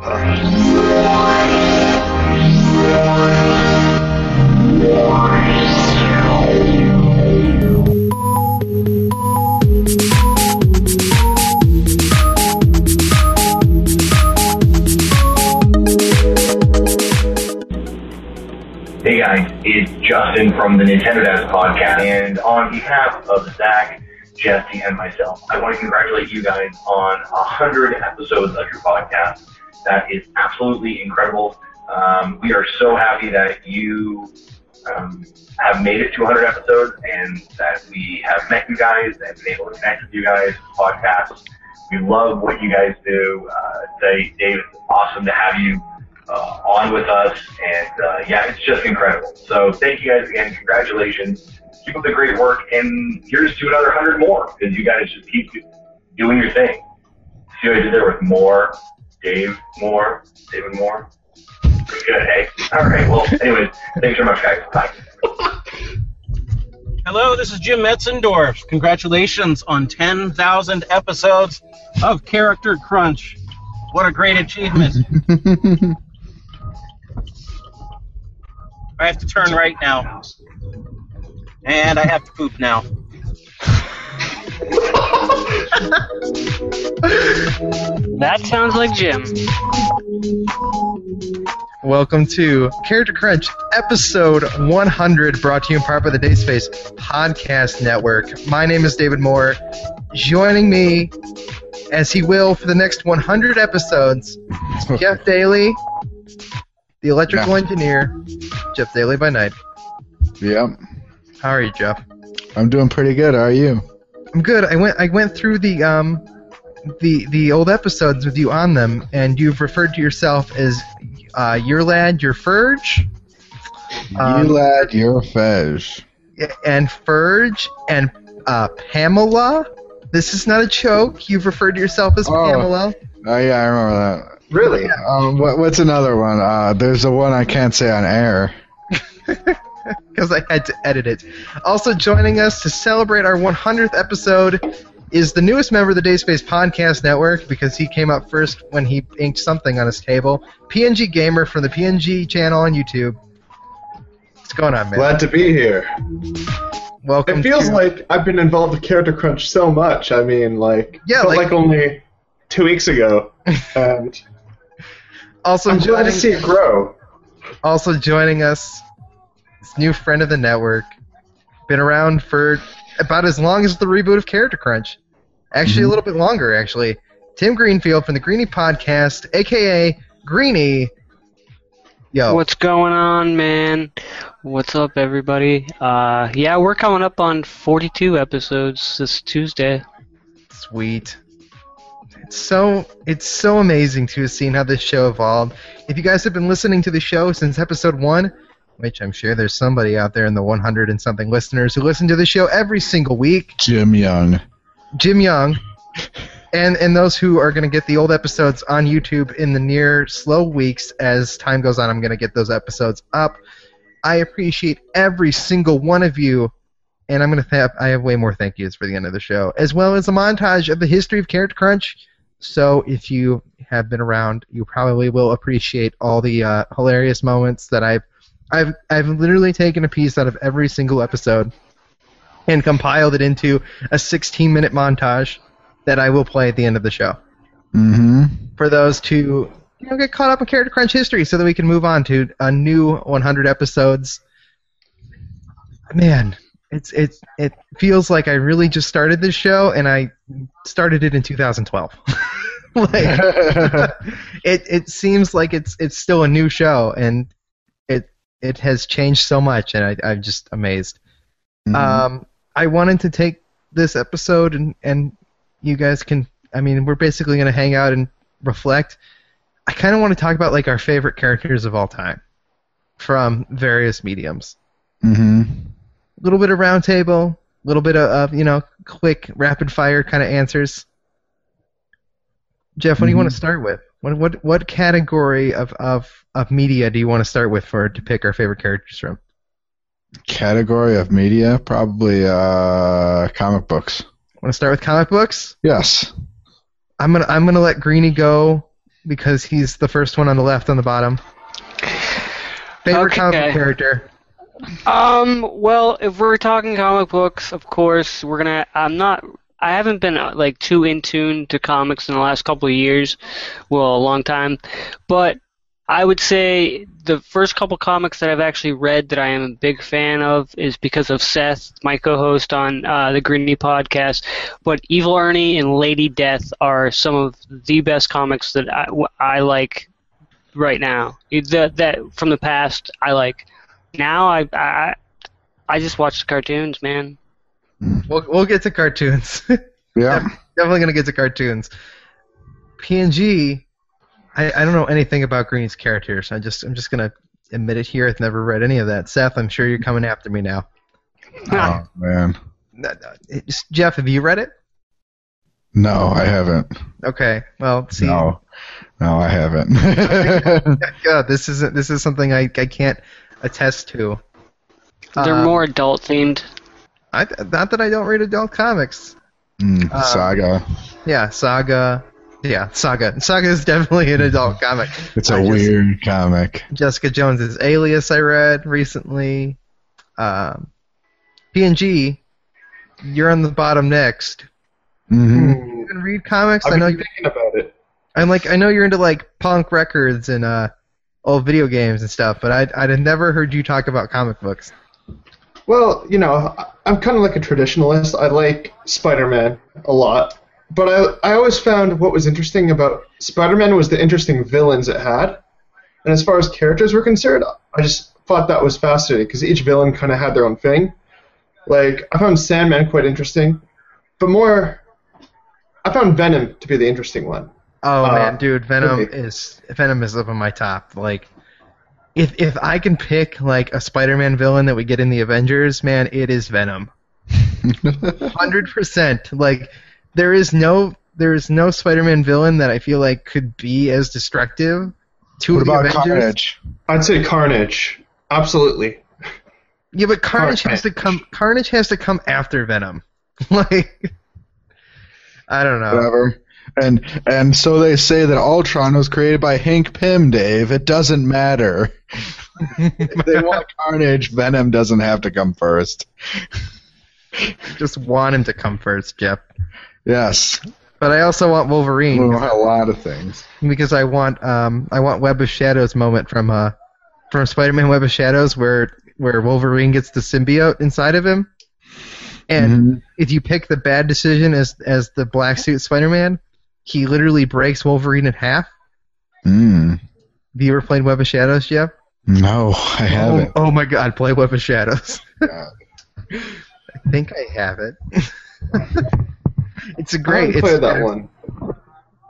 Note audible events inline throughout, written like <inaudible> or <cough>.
Hey guys, it's Justin from the Nintendo Dads podcast, and on behalf of Zach, Jesse, and myself, I want to congratulate you guys on a hundred episodes of your podcast. That is absolutely incredible. Um, we are so happy that you um, have made it to 100 episodes, and that we have met you guys and been able to connect with you guys. Podcasts. We love what you guys do. Uh, Dave, it's awesome to have you uh, on with us, and uh, yeah, it's just incredible. So thank you guys again. Congratulations. Keep up the great work, and here's to another hundred more because you guys just keep doing your thing. See what I did there with more, Dave Moore, David Moore. Pretty good, hey. All right. Well, anyway, thanks very much, guys. Bye. Hello, this is Jim Metzendorf. Congratulations on 10,000 episodes of Character Crunch. What a great achievement. <laughs> I have to turn right now. And I have to poop now. <laughs> That sounds like Jim. Welcome to Character Crunch, episode 100, brought to you in part by the Dayspace Podcast Network. My name is David Moore. Joining me, as he will for the next 100 episodes, <laughs> Jeff Daly, the electrical engineer, Jeff Daly by night. Yep. How are you, Jeff? I'm doing pretty good. How are you? I'm good. I went I went through the um the the old episodes with you on them, and you've referred to yourself as uh, your lad, your Furge, Um, you lad, you're fez. and Furge, and uh, Pamela. This is not a joke. You've referred to yourself as Oh. Pamela. Oh yeah, I remember that. Really? Um, what, what's another one? Uh, there's the one I can't say on air. <laughs> <laughs> Because I had to edit it. Also joining us to celebrate our 100th episode is the newest member of the Dayspace Podcast Network because he came up first when he inked something on his table. PNG Gamer from the PNG channel on YouTube. What's going on, man? Glad to be here. Welcome. It feels to- like I've been involved with Character Crunch so much. I mean, like, Yeah, like- like, only two weeks ago, <laughs> and also I'm glad to see it grow. also joining us, this new friend of the network. Been around for about as long as the reboot of Character Crunch. Actually, a Mhm. little bit longer, actually. Tim Greenfield from the Greenie Podcast, aka Greenie. Yo, What's going on, man? What's up, everybody? Uh, yeah, we're coming up on 42 episodes this Tuesday. sweet. It's so it's so amazing to have seen how this show evolved. If you guys have been listening to the show since episode one, which I'm sure there's somebody out there in the 100 and something listeners who listen to the show every single week, Jim Young. Jim Young, and and those who are going to get the old episodes on YouTube in the near slow weeks as time goes on. I'm going to get those episodes up. I appreciate every single one of you, and I'm going to have I have way more thank yous for the end of the show, as well as a montage of the history of Character Crunch. So if you have been around, you probably will appreciate all the uh, hilarious moments that I've I've I've literally taken a piece out of every single episode and compiled it into a 16 minute montage that I will play at the end of the show Mm-hmm. for those to you know get caught up in Character Crunch history so that we can move on to a new 100 episodes. Man, it's it's it feels like I really just started this show and I started it in 2012. <laughs> like <laughs> <laughs> it it seems like it's it's still a new show and it has changed so much and I, I'm just amazed. Mm-hmm. Um, I wanted to take this episode and and you guys can. I mean, we're basically gonna hang out and reflect. I kind of want to talk about like our favorite characters of all time from various mediums. mm-hmm. A little bit of roundtable, a little bit of, of you know quick rapid fire kind of answers. Jeff, what do you Mhm. want to start with? What what what category of, of, of media do you want to start with for to pick our favorite characters from? Category of media, probably uh, comic books. Want to start with comic books? Yes. I'm gonna I'm gonna let Greeny go because he's the first one on the left on the bottom. Favorite comic book character? Um, well, if we're talking comic books, of course, we're gonna. I'm not. I haven't been uh, like too in tune to comics in the last couple of years, well, a long time, but I would say the first couple comics that I've actually read that I am a big fan of is because of Seth, my co-host on uh, the Greeny podcast. But Evil Ernie and Lady Death are some of the best comics that I, I like right now. That that from the past I like. Now I I I just watch the cartoons, man. We'll, we'll get to cartoons. <laughs> Yeah. Definitely gonna get to cartoons. PNG. I, I don't know anything about Green's characters. I just I'm just gonna admit it here. I've never read any of that. Seth, I'm sure you're coming after me now. Oh man. No, no, it's- Jeff, have you read it? No, I haven't. Okay. Well, see, No. No, I haven't. <laughs> <laughs> God, this isn't this is something I, I can't attest to. They're Um, more adult themed. I, not that I don't read adult comics. Mm, Um, saga. Yeah, Saga. Yeah, Saga. Saga is definitely an adult <laughs> comic. It's a I just- weird comic. Jessica Jones's Alias I read recently. Um, PNG, you're on the bottom next. hmm You can read comics. I've I know been you. thinking about it. I'm like I know you're into like punk records and uh, old video games and stuff, but I'd I'd never heard you talk about comic books. Well, you know, I'm kind of like a traditionalist. I like Spider-Man a lot, but I I always found what was interesting about Spider-Man was the interesting villains it had, and as far as characters were concerned, I just thought that was fascinating because each villain kind of had their own thing. Like I found Sandman quite interesting, but more, I found Venom to be the interesting one. Oh Uh, man, dude, Venom okay. is Venom is up on my top. Like, if if I can pick like a Spider-Man villain that we get in the Avengers, man, it is Venom. <laughs> Hundred percent. Like, there is no there is no Spider-Man villain that I feel like could be as destructive to What the about Avengers. Carnage? I'd say Carnage, absolutely. Yeah, but Carnage has to come. Carnage has to come after Venom. <laughs> like, I don't know. Whatever. And and so they say that Ultron was created by Hank Pym, Dave. It doesn't matter. if <laughs> they want Carnage, Venom doesn't have to come first. Just want him to come first, Jeff. Yes. But I also want Wolverine. We want a lot of things. because I want um I want Web of Shadows moment from uh from Spider-Man Web of Shadows where where Wolverine gets the symbiote inside of him. And Mhm. if you pick the bad decision as as the black suit Spider-Man, he literally breaks Wolverine in half. Mm. Have you ever played Web of Shadows, Jeff? No, I haven't. Oh, oh my god, play Web of Shadows. <laughs> I think I have it. <laughs> it's a great haven't it's played that one.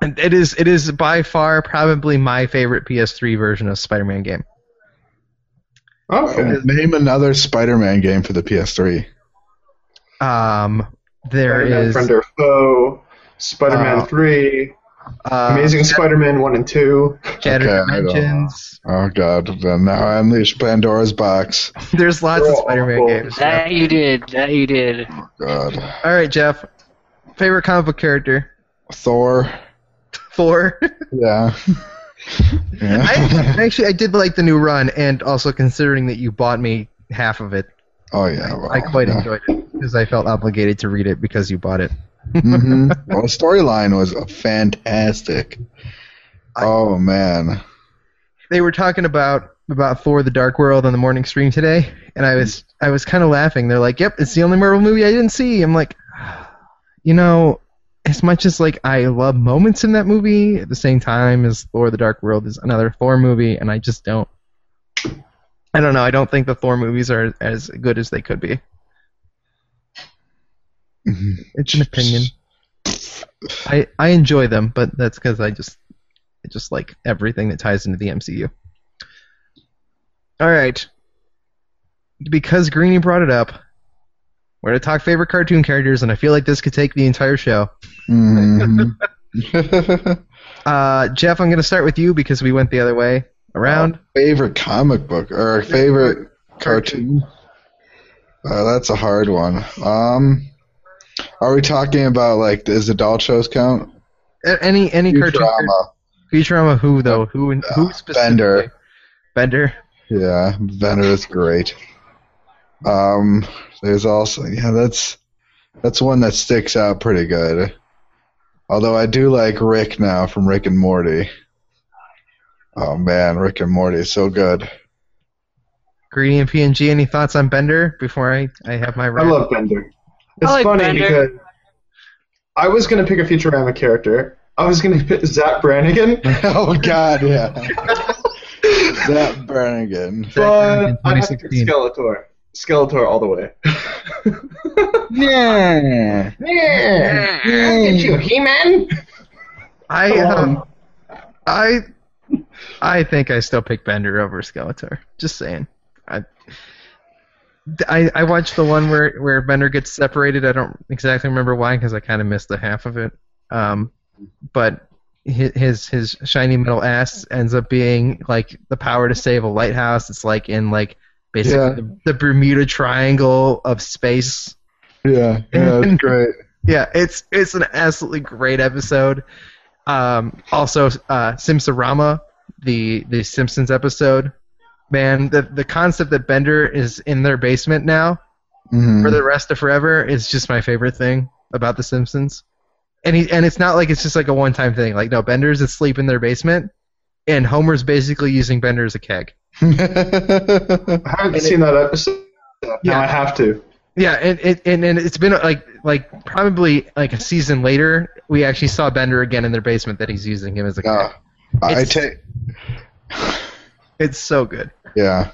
And It is it is by far probably my favorite PS3 version of Spider-Man game. Okay. Name another Spider-Man game for the PS3. Um, there is Friend or Foe, Spider-Man Uh, 3, uh, Amazing Spider-Man 1 and 2. Shattered Okay, I don't know. Dimensions. Oh God! Then now I unleash Pandora's box. <laughs> There's lots of Oh, Spider-Man games. That you did. That you did. Oh, god. All right, Jeff. Favorite comic book character? Thor. Thor. <laughs> Yeah. <laughs> yeah. I actually I did like the new run, and also considering that you bought me half of it, oh yeah. Well, I quite yeah. enjoyed it because I felt obligated to read it because you bought it. hmm <laughs> Well, the storyline was fantastic. Oh man. They were talking about about Thor: The Dark World on the morning stream today, and I was I was kind of laughing. They're like, "Yep, it's the only Marvel movie I didn't see." I'm like, you know, as much as like I love moments in that movie, at the same time as Thor: The Dark World is another Thor movie, and I just don't. I don't know. I don't think the Thor movies are as good as they could be. Mhm. It's an opinion. I I enjoy them, but that's because I just I just like everything that ties into the MCU. All right. Because Greeny brought it up, we're gonna talk favorite cartoon characters, and I feel like this could take the entire show. Mhm. <laughs> Uh, Jeff, I'm gonna start with you because we went the other way around. favorite comic book or favorite cartoon? Uh, that's a hard one. Um, are we talking about like does adult shows count? A- Any any cartoon? Futurama. Futurama who though? Who who specifically? Bender. Bender. Yeah, Bender is great. Um, there's also yeah, that's that's one that sticks out pretty good. Although I do like Rick now from Rick and Morty. Oh man, Rick and Morty is so good. Greeny and PNG. Any thoughts on Bender before I, I have my I love Bender. It's like funny Bender. because I was gonna pick a Futurama character. I was gonna pick Zapp Brannigan, <laughs> oh god, yeah. <laughs> that Brannigan. Zapp but I have to pick Skeletor. Skeletor all the way. <laughs> Yeah. yeah, get you, He-Man. I um, I I think I still pick Bender over Skeletor. Just saying. I I, I watched the one where, where Bender gets separated. I don't exactly remember why because I kind of missed the half of it. Um, but hi- his his shiny metal ass ends up being like the power to save a lighthouse. It's like in like basically Yeah. the, the Bermuda Triangle of space. Yeah, yeah, that's <laughs> great. Yeah, it's it's an absolutely great episode. Um, also, uh, Simpsorama, the the Simpsons episode. Man, the the concept that Bender is in their basement now Mhm. for the rest of forever is just my favorite thing about the Simpsons. And he and it's not like it's just like a one time thing. Like no, Bender's asleep in their basement, and Homer's basically using Bender as a keg. <laughs> I haven't And seen that episode. Yeah. Now I have to. Yeah, and it and, and it's been like like probably like a season later, we actually saw Bender again in their basement that he's using him as a keg. Oh, I take. It's so good. Yeah.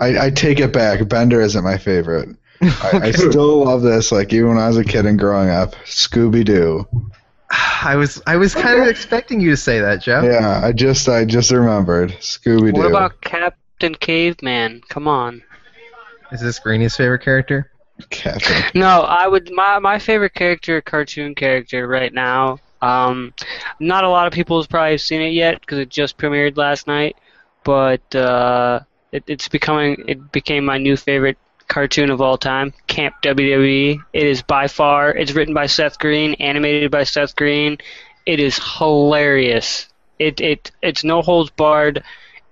I, I take it back. Bender isn't my favorite. I, I <laughs> still love this, like even when I was a kid and growing up. Scooby Doo. <sighs> I was I was kind of expecting you to say that, Jeff. Yeah, I just I just remembered Scooby Doo. What about Captain Caveman? Come on. Is this Greeny's favorite character? Captain? <laughs> No, I would my my favorite character, cartoon character right now. Um, not a lot of people have probably seen it yet because it just premiered last night, but uh, it, it's becoming it became my new favorite cartoon of all time. Camp WWE. It is by far. It's written by Seth Green, animated by Seth Green. It is hilarious. It it it's no holds barred,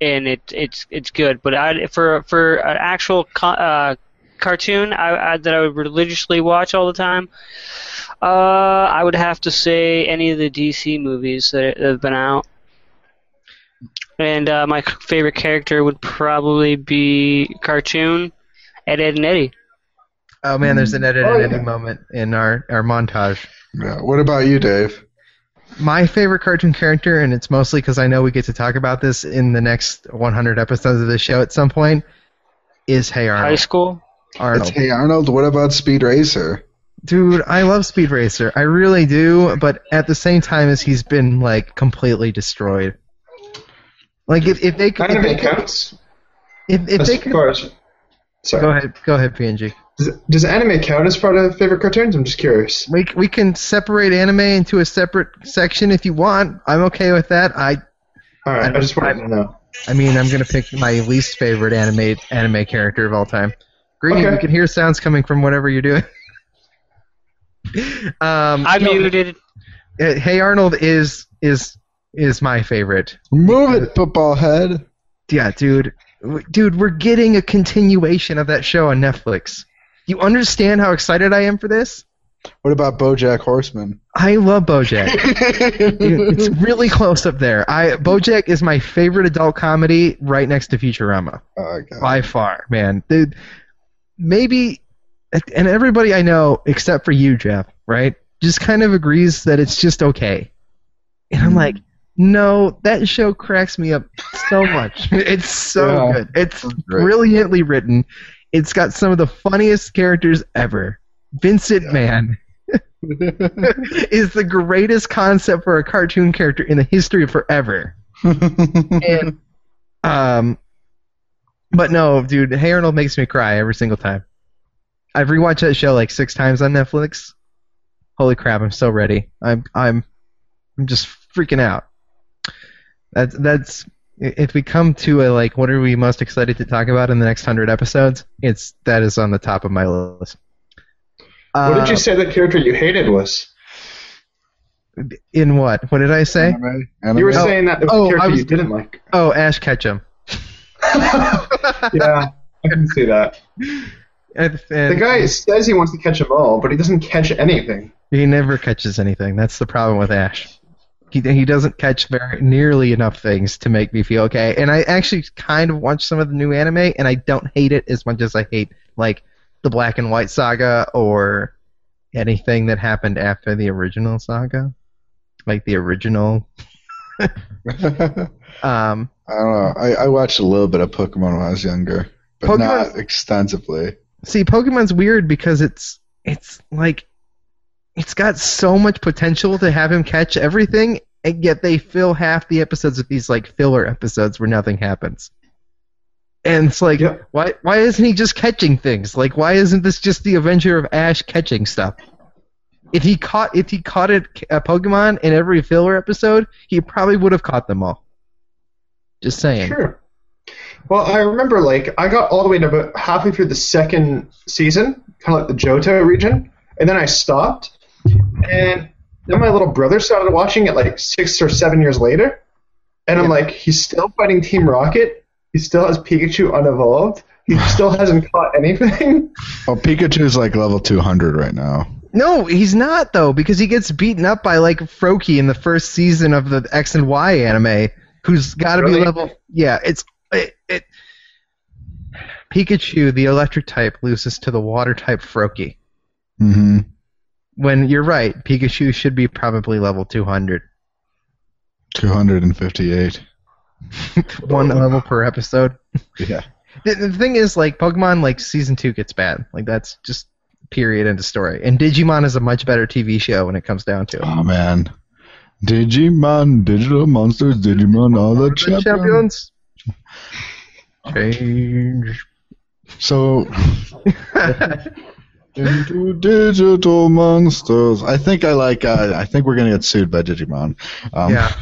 and it it's it's good. But I for for an actual uh, cartoon I, I, that I would religiously watch all the time, uh, I would have to say any of the DC movies that have been out. And uh, my favorite character would probably be cartoon Ed, Edd n Eddy. Oh man, there's an Ed Oh, at yeah. moment in our our montage. Yeah. What about you, Dave? My favorite cartoon character, and it's mostly because I know we get to talk about this in the next 100 episodes of the show at some point, is Hey Arnold. High school. Arnold. It's Hey Arnold. What about Speed Racer? Dude, I love Speed Racer. I really do, but at the same time as he's been like completely destroyed. Like if, if they could, if Anime they could, counts. if, if As they could, far as sorry, go ahead, go ahead, PNG. Does, does anime count as part of favorite cartoons? I'm just curious. We we can separate anime into a separate section if you want. I'm okay with that. I All right, I just wanted to know. I mean, I'm gonna pick my least favorite anime anime character of all time. Greeny, Okay. we can hear sounds coming from whatever you're doing. <laughs> um, I No. muted. Hey Arnold is is is my favorite. Move it, football head. Yeah, dude, dude, we're getting a continuation of that show on Netflix. You understand how excited I am for this? What about BoJack Horseman? I love BoJack. <laughs> Dude, it's really close up there. I BoJack is my favorite adult comedy, right next to Futurama. Oh, God. by far, man. Dude, maybe, and everybody I know except for you, Jeff, right, just kind of agrees that it's just okay. And I'm hmm. like, no, that show cracks me up so much. <laughs> It's so Yeah. good. It's brilliantly written. It's got some of the funniest characters ever. Vincent Man <laughs> is the greatest concept for a cartoon character in the history of forever. <laughs> And um, but no, dude, Hey Arnold makes me cry every single time. I've rewatched that show like six times on Netflix. Holy crap, I'm so ready. I'm I'm I'm just freaking out. That's that's if we come to a like what are we most excited to talk about in the next hundred episodes, it's that is on the top of my list. What did Uh, you say that character you hated was? In what? What did I say? Anime? Anime? You were Oh, saying that there was oh, a I character was- you didn't like. Oh, Ash Ketchum. yeah, I can see that. And, The guy says he wants to catch them all, but he doesn't catch anything. he never catches anything. That's the problem with Ash. He he doesn't catch very nearly enough things to make me feel okay. And I actually kind of watched some of the new anime, and I don't hate it as much as I hate like the Black and White saga or anything that happened after the original saga, like the original. <laughs> Um, I don't know. I, I watched a little bit of Pokemon when I was younger, but Pokemon- not extensively. see, Pokemon's weird because it's it's like it's got so much potential to have him catch everything, and yet they fill half the episodes with these like filler episodes where nothing happens. And it's like, Yep. why why isn't he just catching things? Like, why isn't this just the Adventure of Ash catching stuff? If he caught if he caught a, a uh, Pokemon in every filler episode, he probably would have caught them all. Just saying. Sure. Well, I remember like I got all the way to about halfway through the second season, kind of like the Johto region, and then I stopped. And then my little brother started watching it like six or seven years later, and I'm like, he's still fighting Team Rocket. He still has Pikachu unevolved. He still <laughs> hasn't caught anything. <laughs> Oh, Pikachu's like level 200 right now. No, he's not though, because he gets beaten up by like Froakie in the first season of the X and Y anime, who's got to Really? be level. Yeah, it's it, it. Pikachu, the electric type, loses to the water type Froakie. hmm When you're right, Pikachu should be probably level 200. 258. <laughs> One level per episode. <laughs> Yeah. The, the thing is, like Pokemon, like season two gets bad. Like that's just period end of story. And Digimon is a much better TV show when it comes down to it. Oh man. Digimon, digital monsters, Digimon, all the The champions. champions. <laughs> Change. So into digital monsters. I think I like. Uh, I think we're gonna get sued by Digimon. Um, yeah.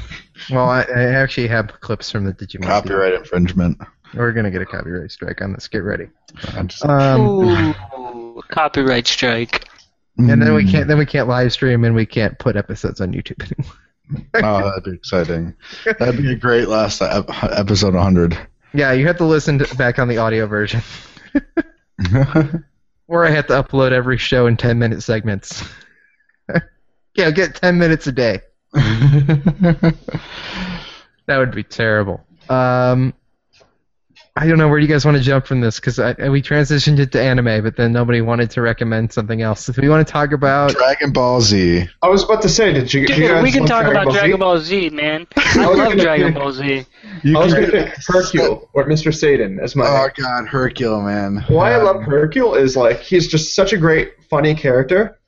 Well, I, I actually have clips from the Digimon. <laughs> Copyright infringement. We're gonna get a copyright strike on this. Get ready. Um, Ooh, <laughs> copyright strike. and then we Mm. can't. Then we can't live stream, and we can't put episodes on YouTube anymore. <laughs> Oh, that'd be exciting. That'd be a great last episode 100. Yeah, you have to listen to, back on the audio version, or I have to upload every show in ten minute segments. <laughs> yeah, get ten minutes a day. <laughs> That would be terrible. Um, I don't know where you guys want to jump from this because we transitioned it to anime, but then nobody wanted to recommend something else. If we want to talk about, Dragon Ball Z. I was about to say, did you? Dude, you guys we can like talk about Z? Dragon Ball Z, man. <laughs> I love Dragon Ball Z. You I was can- gonna pick Hercule or Mr. Satan as my. Oh God, Hercule, man. Why I Um, love Hercule is like he's just such a great, funny character,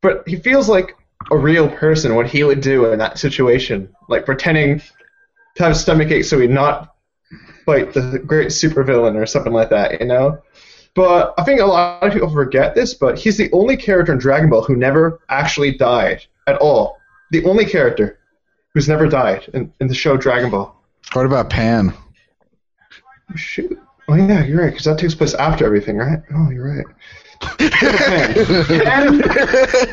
but he feels like a real person. What he would do in that situation, like pretending to have stomach ache so he'd not fight the great supervillain or something like that, you know. But I think a lot of people forget this, but he's the only character in Dragon Ball who never actually died at all. The only character who's never died in, in the show Dragon Ball. What about Pan? Oh, shoot. Oh yeah, you're right, because that takes place after everything, right? Oh, you're right. <laughs> and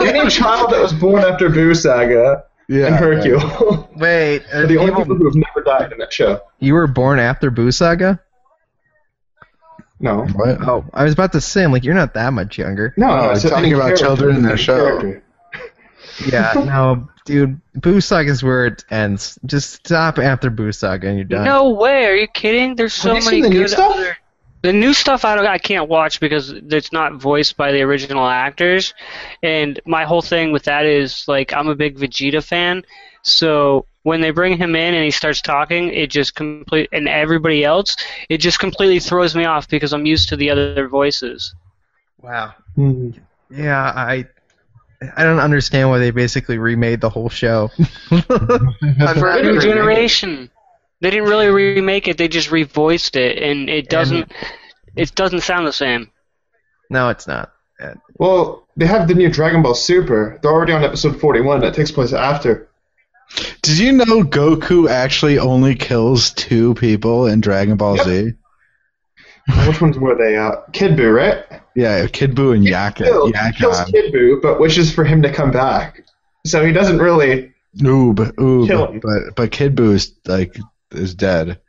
any child that was born after Buu Saga Yeah. and Hercule <laughs> wait, are are the only people- people who have never died in that show. you were born after Buu Saga? No. What? Oh, I was about to say, I'm like, you're not that much younger. No, Oh, no, I'm it's talking about children in the show. Yeah, <laughs> no, dude, Buu Saga's where it ends. Just stop after Buu Saga and you're done. No way. Are you kidding? There's so Have you many seen the new good stuff? other. The new stuff I don't, I can't watch because it's not voiced by the original actors, and my whole thing with that is like I'm a big Vegeta fan, so when they bring him in and he starts talking, it just complete and everybody else, it just completely throws me off because I'm used to the other voices. Wow. Hmm. Yeah, I I don't understand why they basically remade the whole show. I've <laughs> <laughs> For a new it. generation, they didn't really remake it; they just revoiced it, and it doesn't. It doesn't sound the same. no, it's not. Well, they have the new Dragon Ball Super. They're already on episode 41. That takes place after. Did you know Goku actually only kills two people in Dragon Ball Yep. Z? <laughs> Which ones were they? Uh, Kid Buu, right? Yeah, Kid Buu and Yaka. Kills, kills Yakon. Kid Buu, but wishes for him to come back. So he doesn't really Uub, Uub, Kill him. but but Kid Buu's like is dead,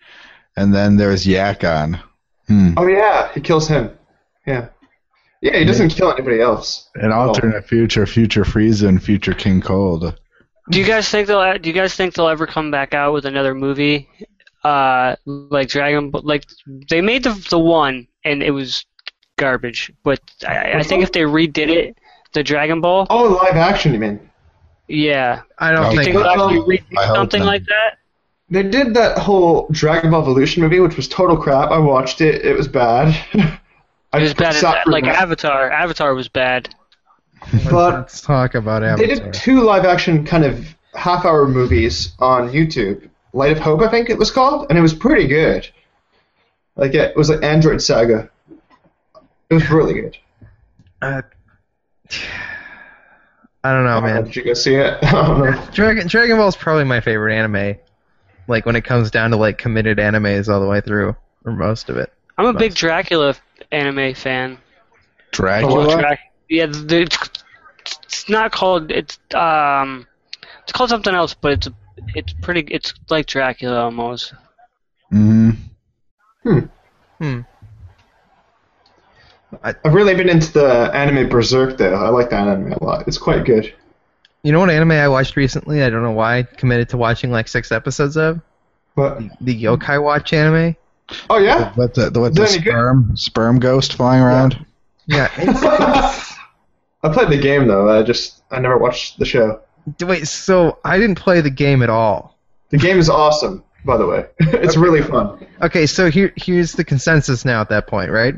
and then there's Yakon. Hmm. Oh yeah, he kills him. Yeah. Yeah, he doesn't kill anybody else. An alternate future, future Frieza, and future King Cold. Do you guys think they'll? Do you guys think they'll ever come back out with another movie, uh, like Dragon? Ball? Like they made the the one and it was garbage, but I, I think if they redid it, the Dragon Ball, Oh, live action, you mean? yeah, I don't I you think. think they'll actually redo something not. like that? They did that whole Dragon Ball Evolution movie, which was total crap. I watched it. It was bad. <laughs> I It was bad. As, like that. Avatar. Avatar was bad. But Let's talk about Avatar. they did two live action kind of half hour movies on YouTube. Light of Hope, I think it was called, and it was pretty good. Like it was like Android Saga. It was really good. Uh, <sighs> I don't know, man. Did you go see it? <laughs> I don't know. Dragon Dragon Ball is probably my favorite anime. Like when it comes down to like committed animes all the way through, or most of it. I'm a big Dracula anime fan. Dracula. What? Drac- yeah, the, it's not called. It's um, it's called something else, but it's it's pretty. It's like Dracula almost. hmm Hmm. I've really been into the anime Berserk though. I like that anime a lot. It's quite good. You know what anime I watched recently? I don't know why. Committed to watching like six episodes of But the Yokai Watch anime. oh yeah, What the, what Is the that any good? sperm sperm ghost flying around? Yeah. <laughs> I played the game though. I just I never watched the show. Wait, so I didn't play the game at all. The game is awesome, by the way. <laughs> it's really fun. Okay, so here here's the consensus now at that point, right?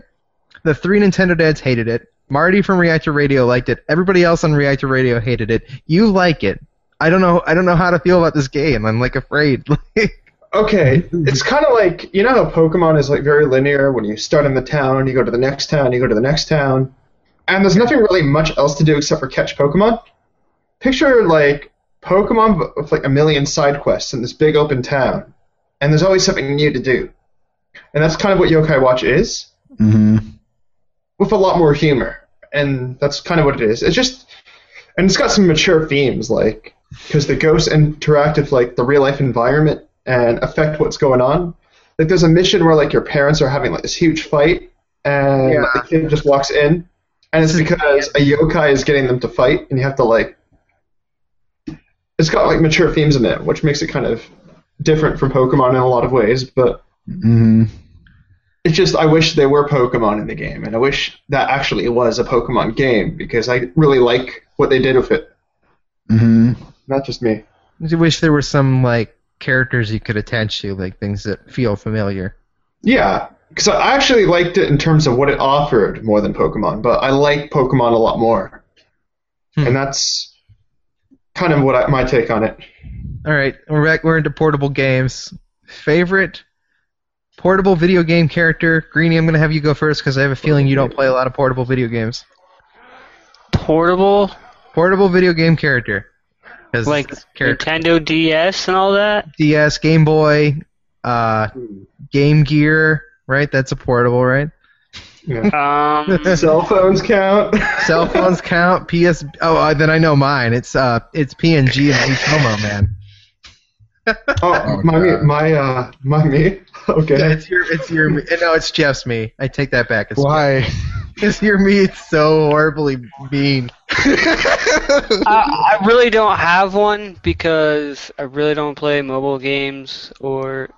The three Nintendo dads hated it. Marty from Reactor Radio liked it. Everybody else on Reactor Radio hated it. You like it. I don't know. I don't know how to feel about this game. I'm like afraid. <laughs> Okay, it's kind of like you know how Pokemon is like very linear. When you start in the town, you go to the next town, you go to the next town, and there's nothing really much else to do except for catch Pokemon. Picture like Pokemon but with like a million side quests in this big open town, and there's always something new to do. And that's kind of what Yokai Watch is, hmm with a lot more humor. And that's kind of what it is. It's just, and it's got some mature themes, like because the ghosts interact with like the real life environment and affect what's going on. Like there's a mission where like your parents are having like this huge fight, and Yeah. the kid just walks in, and it's because a yokai is getting them to fight, and you have to like. It's got like mature themes in it, which makes it kind of different from Pokemon in a lot of ways, but hmm it's just I wish there were Pokemon in the game, and I wish that actually it was a Pokemon game because I really like what they did with it. hmm Not just me. I wish there were some like characters you could attach to, like things that feel familiar. Yeah, because I actually liked it in terms of what it offered more than Pokemon, but I like Pokemon a lot more, Hmm. and that's kind of what I, my take on it. All right, we're back. We're into portable games. Favorite portable video game character? Greeny, I'm gonna have you go first because I have a feeling you don't play a lot of portable video games. Portable, Portable video game character. like character Nintendo DS and all that. DS, Game Boy, uh, Game Gear, right? That's a portable, right? Yeah. Um, <laughs> Cell phones count. <laughs> Cell phones count. PS. Oh, uh, then I know mine. It's uh, it's PNG and Atomo, man. <laughs> oh, my Mii, my uh, my Mii. <laughs> Okay. Yeah, it's your, it's your. Mii- No, it's Jeff's Mii. I take that back. It's Why? <laughs> Because your Mii is so horribly mean. I, I really don't have one because I really don't play mobile games or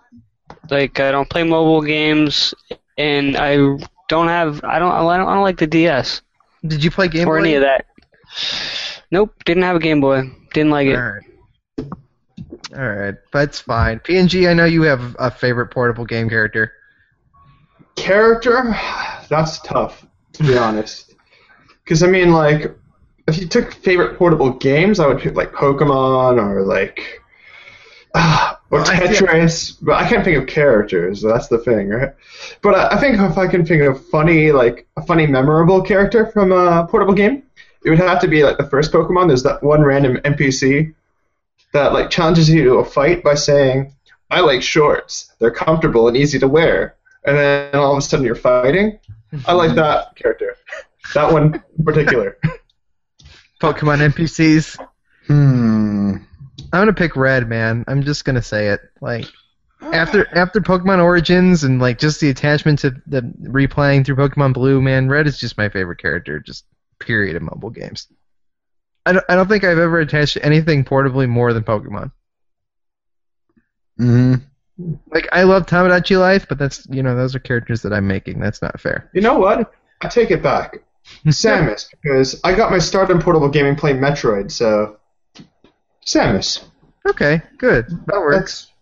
like I don't play mobile games and I don't have I don't I don't, I don't like the DS Did you play Game or Boy? any of that. Nope, didn't have a Game Boy. Didn't like it. All right. All right, that's fine. PNG, I know you have a favorite portable game character. character that's tough to be honest because i mean like if you took favorite portable games i would pick like pokemon or like ah, <sighs> or Well, I feel- tetris but i can't think of characters that's the thing right but I, I think if i can think of funny like a funny memorable character from a portable game it would have to be like the first pokemon there's that one random npc that like challenges you to a fight by saying i like shorts they're comfortable and easy to wear and then all of a sudden you're fighting. I like <laughs> that character. That one in particular. <laughs> Pokemon NPCs. Hmm. I'm gonna pick Red, man. I'm just gonna say it. Like after after Pokemon Origins and like just the attachment to the replaying through Pokemon Blue, man, Red is just my favorite character. Just period in mobile games. I don't, I don't think I've ever attached to anything portably more than Pokemon. hmm Like I love Tomodachi Life, but that's you know those are characters that I'm making. That's not fair. You know what? I take it back. <laughs> Samus, because I got my start in portable gaming playing Metroid, so Samus. Okay, good. That works. That's,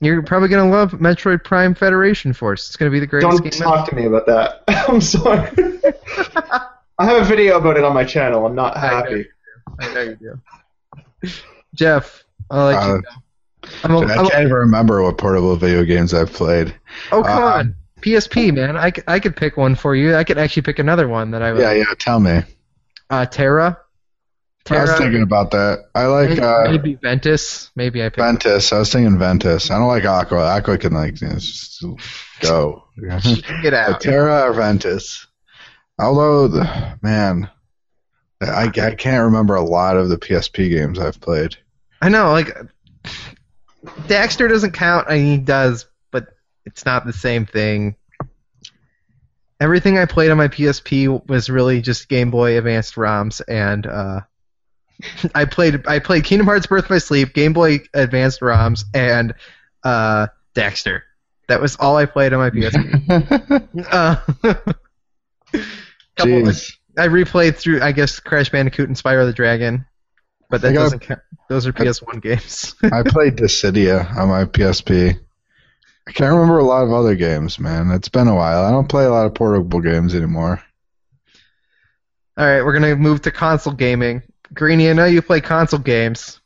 You're probably gonna love Metroid Prime Federation Force. It's gonna be the greatest don't game. talk to me about that. <laughs> I'm sorry. <laughs> I have a video about it on my channel. I'm not I happy. I know you do. Jeff, I'll let Uh, you go. I'm a, I I'm a- can't even remember what portable video games I've played. oh come uh, on, PSP man. I could pick one for you. I could actually pick another one that I would. Yeah, yeah. Tell me. Uh, Terra. I was thinking about that. I like maybe, uh, maybe Ventus. Maybe I picked. Ventus. I was thinking Ventus. I don't like Aqua. Aqua can like you know, just go. <laughs> Get out. Terra or Ventus. Although, the, man, I, I can't remember a lot of the PSP games I've played. I know, like Daxter doesn't count. I mean, he does, but it's not the same thing. Everything I played on my PSP was really just Game Boy Advanced ROMs, and uh, <laughs> I played I played Kingdom Hearts Birth by Sleep, Game Boy Advanced ROMs, and uh, Daxter. That was all I played on my PSP. <laughs> uh, <laughs> couple- Jeez. I replayed through, I guess, Crash Bandicoot and Spyro the Dragon, but that doesn't count. Those are PS1 games. I <laughs> played Dissidia on my PSP. I can't remember a lot of other games, man. It's been a while. I don't play a lot of portable games anymore. All right, we're gonna move to console gaming. Greeny, I know you play console games.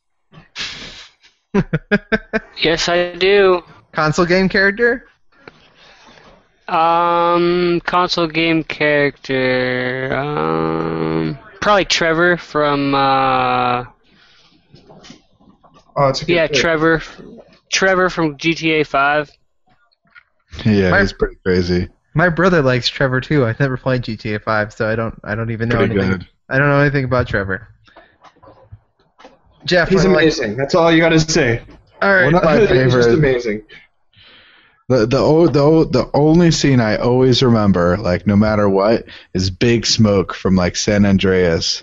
<laughs> Yes, I do. console game character? Um, console game character. Um, probably Trevor from. Uh, Oh, it's a good yeah, pick. Trevor. Trevor from GTA 5. Yeah, My- he's pretty crazy. My brother likes Trevor too. I've never played GTA 5, so I don't. I don't even know Pretty anything. good. I don't know anything about Trevor. Jeff, He's I like- amazing. That's all you got to say. all right, One of my He's just amazing. The the the the only scene I always remember, like no matter what, is Big Smoke from like San Andreas.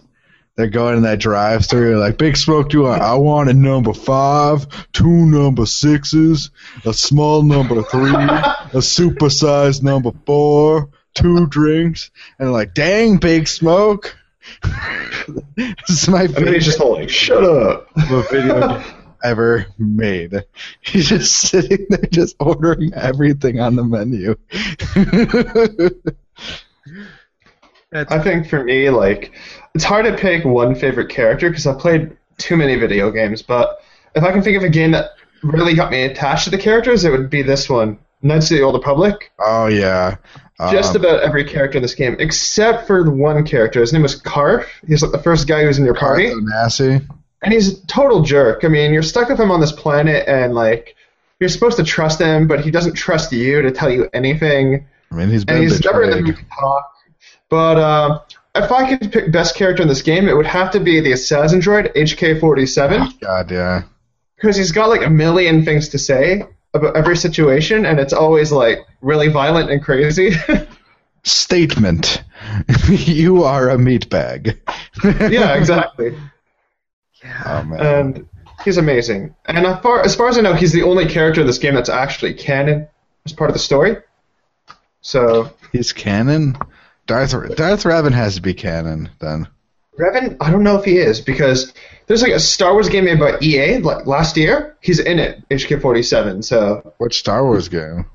They're going in that drive-through, like Big Smoke. Do you want? I want a number five, two number sixes, a small number three, a supersized number four, two drinks, and like, dang, Big Smoke. <laughs> this is my then favorite he's just like, "Shut up." <laughs> ever made. <laughs> He's just sitting there, just ordering everything on the menu. <laughs> I think for me, like, it's hard to pick one favorite character because I've played too many video games. But if I can think of a game that really got me attached to the characters, it would be this one, Knights of the Old Republic. oh yeah, Just Um, about every character in this game, except for the one character. His name was Carth. He's like the first guy who's in your party, Nasty. And he's a total jerk. I mean, you're stuck with him on this planet, and like, you're supposed to trust him, but he doesn't trust you to tell you anything. I mean, he's and he's never in the mood to talk. But uh, if I could pick best character in this game, it would have to be the assassin droid HK47 God, yeah. because he's got like a million things to say about every situation, and it's always like really violent and crazy. <laughs> Statement: <laughs> You are a meatbag. <laughs> yeah, exactly. Oh. And he's amazing. And as far, as far as I know, he's the only character in this game that's actually canon as part of the story. So he's canon. Darth Darth Revan has to be canon then. Revan, I don't know if he is because there's like a Star Wars game made by EA like last year. He's in it, HK47. So What Star Wars game?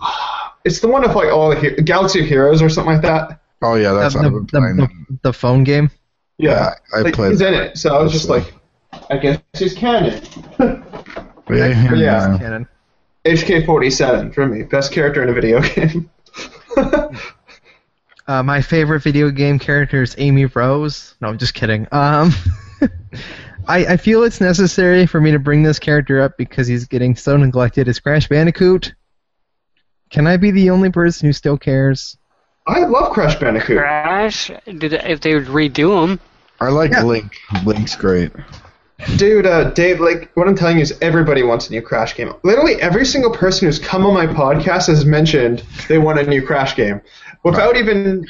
<sighs> it's the one of like all the he- Galaxy of Heroes or something like that. Oh yeah, that's the, I've been the, playing. the, the phone game. Yeah, I like, played. he's in it. So I was just like, I guess he's canon. <laughs> Yeah, Yeah. Canon. HK47 for me, best character in a video <laughs> game. <laughs> Uh, my favorite video game character is Amy Rose. No, I'm just kidding. Um, I, I feel it's necessary for me to bring this character up because he's getting so neglected as Crash Bandicoot. Can I be the only person who still cares? I love Crash Bandicoot. Crash. Did if they would redo him. I like Yeah. Link. Link's great. Dude, uh, Dave, like, what I'm telling you is everybody wants a new Crash game. Literally every single person who's come on my podcast has mentioned they want a new Crash game without even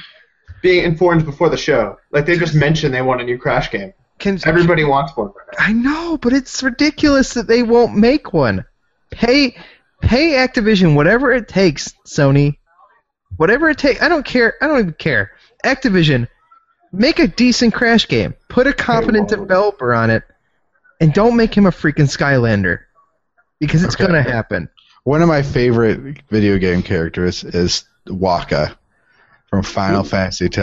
being informed before the show. Like, they just mentioned they want a new Crash game. Can, Everybody wants one. I know, but it's ridiculous that they won't make one. Pay, pay Activision whatever it takes, Sony. Whatever it takes. I don't care. I don't even care. Activision, make a decent Crash game. Put a competent developer on it, and don't make him a freaking Skylander, because it's Okay. gonna happen. One of my favorite video game characters is Wakka from Final Fantasy X,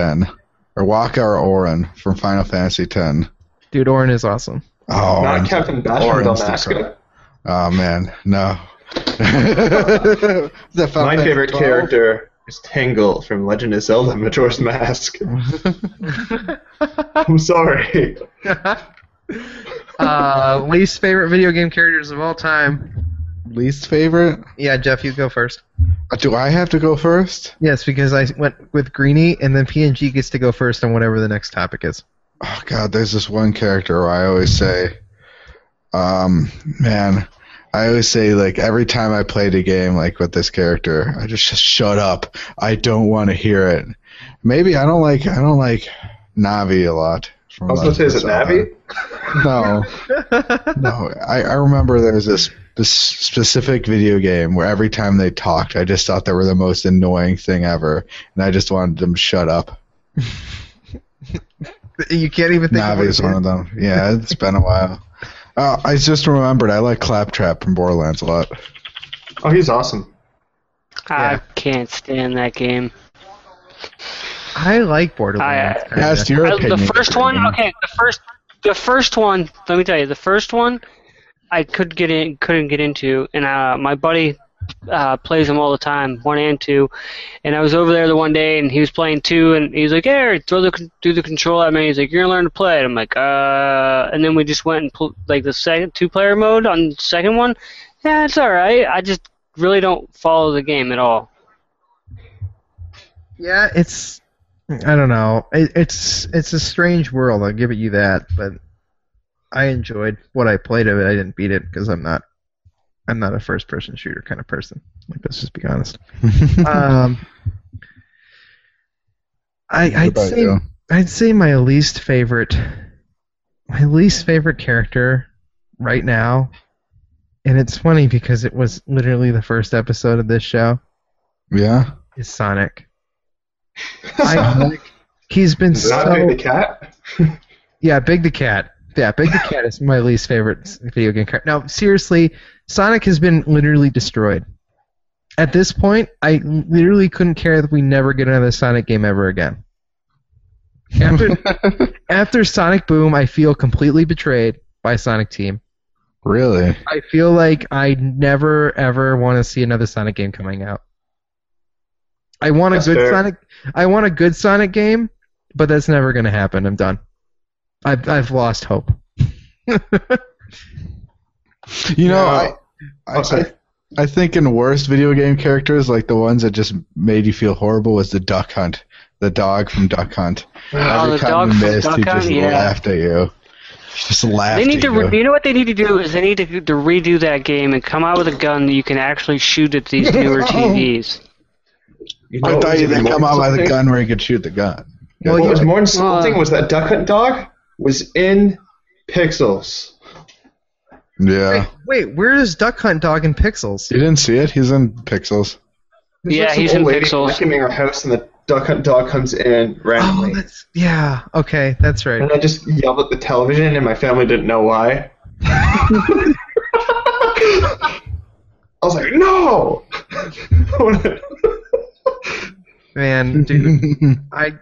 or Wakka or Auron from Final Fantasy X. Dude, Auron is awesome. Oh, Not and- Captain Basham Auron's the the oh man, no. <laughs> The Final My favorite 12? character is Tingle from Legend of Zelda Majora's Mask. <laughs> I'm sorry. <laughs> uh, least favorite video game characters of all time. Least favorite? Yeah, Jeff, you go first. Uh, Do I have to go first? Yes, because I went with Greeny, and then PNG gets to go first on whatever the next topic is. Oh god, there's this one character where I always say, um, man, I always say like every time I played a game like with this character, I just, just shut up. I don't want to hear it. Maybe I don't like I don't like Navi a lot. From I was going to say, is it Navi? No, <laughs> no. I, I remember there was this, this specific video game where every time they talked, I just thought they were the most annoying thing ever, and I just wanted them to shut up. <laughs> You can't even think of Navi what is it one of them. Yeah, it's been a while. <laughs> Uh, I just remembered I like Claptrap from Borderlands a lot. Oh, he's awesome. I Yeah. can't stand that game. I like Borderlands. I- kinda. Your I- the first one, okay, the first, the first one. Let me tell you, the first one, I could get in, couldn't get into, and uh, my buddy uh, plays them all the time, one and two. And I was over there the one day, and he was playing two, and he's like, "Hey, throw the do the control at me." He's like, "You're gonna learn to play it." I'm like, "Uh," and then we just went and pl- like the second two-player mode on the second one. Yeah, it's all right. I just really don't follow the game at all. Yeah, it's. I don't know. It, it's it's a strange world. I'll give it you that, but I enjoyed what I played of it. I didn't beat it because I'm not. I'm not a first-person shooter kind of person. Like, let's just be honest. <laughs> um, I I'd say you? I'd say my least favorite, my least favorite character right now, and it's funny because it was literally the first episode of this show Yeah. is Sonic. I, <laughs> he's been Is that so Big the cat? <laughs> yeah, Big the Cat. Yeah, Big the Cat is my least favorite video game character. Now, seriously, Sonic has been literally destroyed. At this point, I literally couldn't care that we never get another Sonic game ever again. After, <laughs> after Sonic Boom, I feel completely betrayed by Sonic Team. really? I feel like I never ever want to see another Sonic game coming out. I want That's a good fair. Sonic. I want a good Sonic game, but that's never going to happen. I'm done. I've I've lost hope. <laughs> You know, No. I, I. I, I think in worst video game characters, like the ones that just made you feel horrible, was the Duck Hunt, the dog from Duck Hunt. Oh, Every the time dog you from missed, Duck he Hunt, just yeah. laughed at you. He just laughed They need at to. you. Re- you know what they need to do is they need to, to redo that game and come out with a gun that you can actually shoot at these <laughs> newer TVs. You I know what thought you even didn't come out with a insulting? gun where you could shoot the gun. Well, what was more insulting Uh, was that Duck Hunt dog was in Pixels. Yeah. Wait, where is Duck Hunt Dog in Pixels? You didn't see it? He's in Pixels. There's Yeah, like some he's old in lady Pixels. vacuuming her house, and the Duck Hunt dog comes in randomly. Oh, that's yeah. Okay, that's right. and I just yelled at the television, and my family didn't know why. <laughs> I was like, no! <laughs> Man, dude, <laughs> I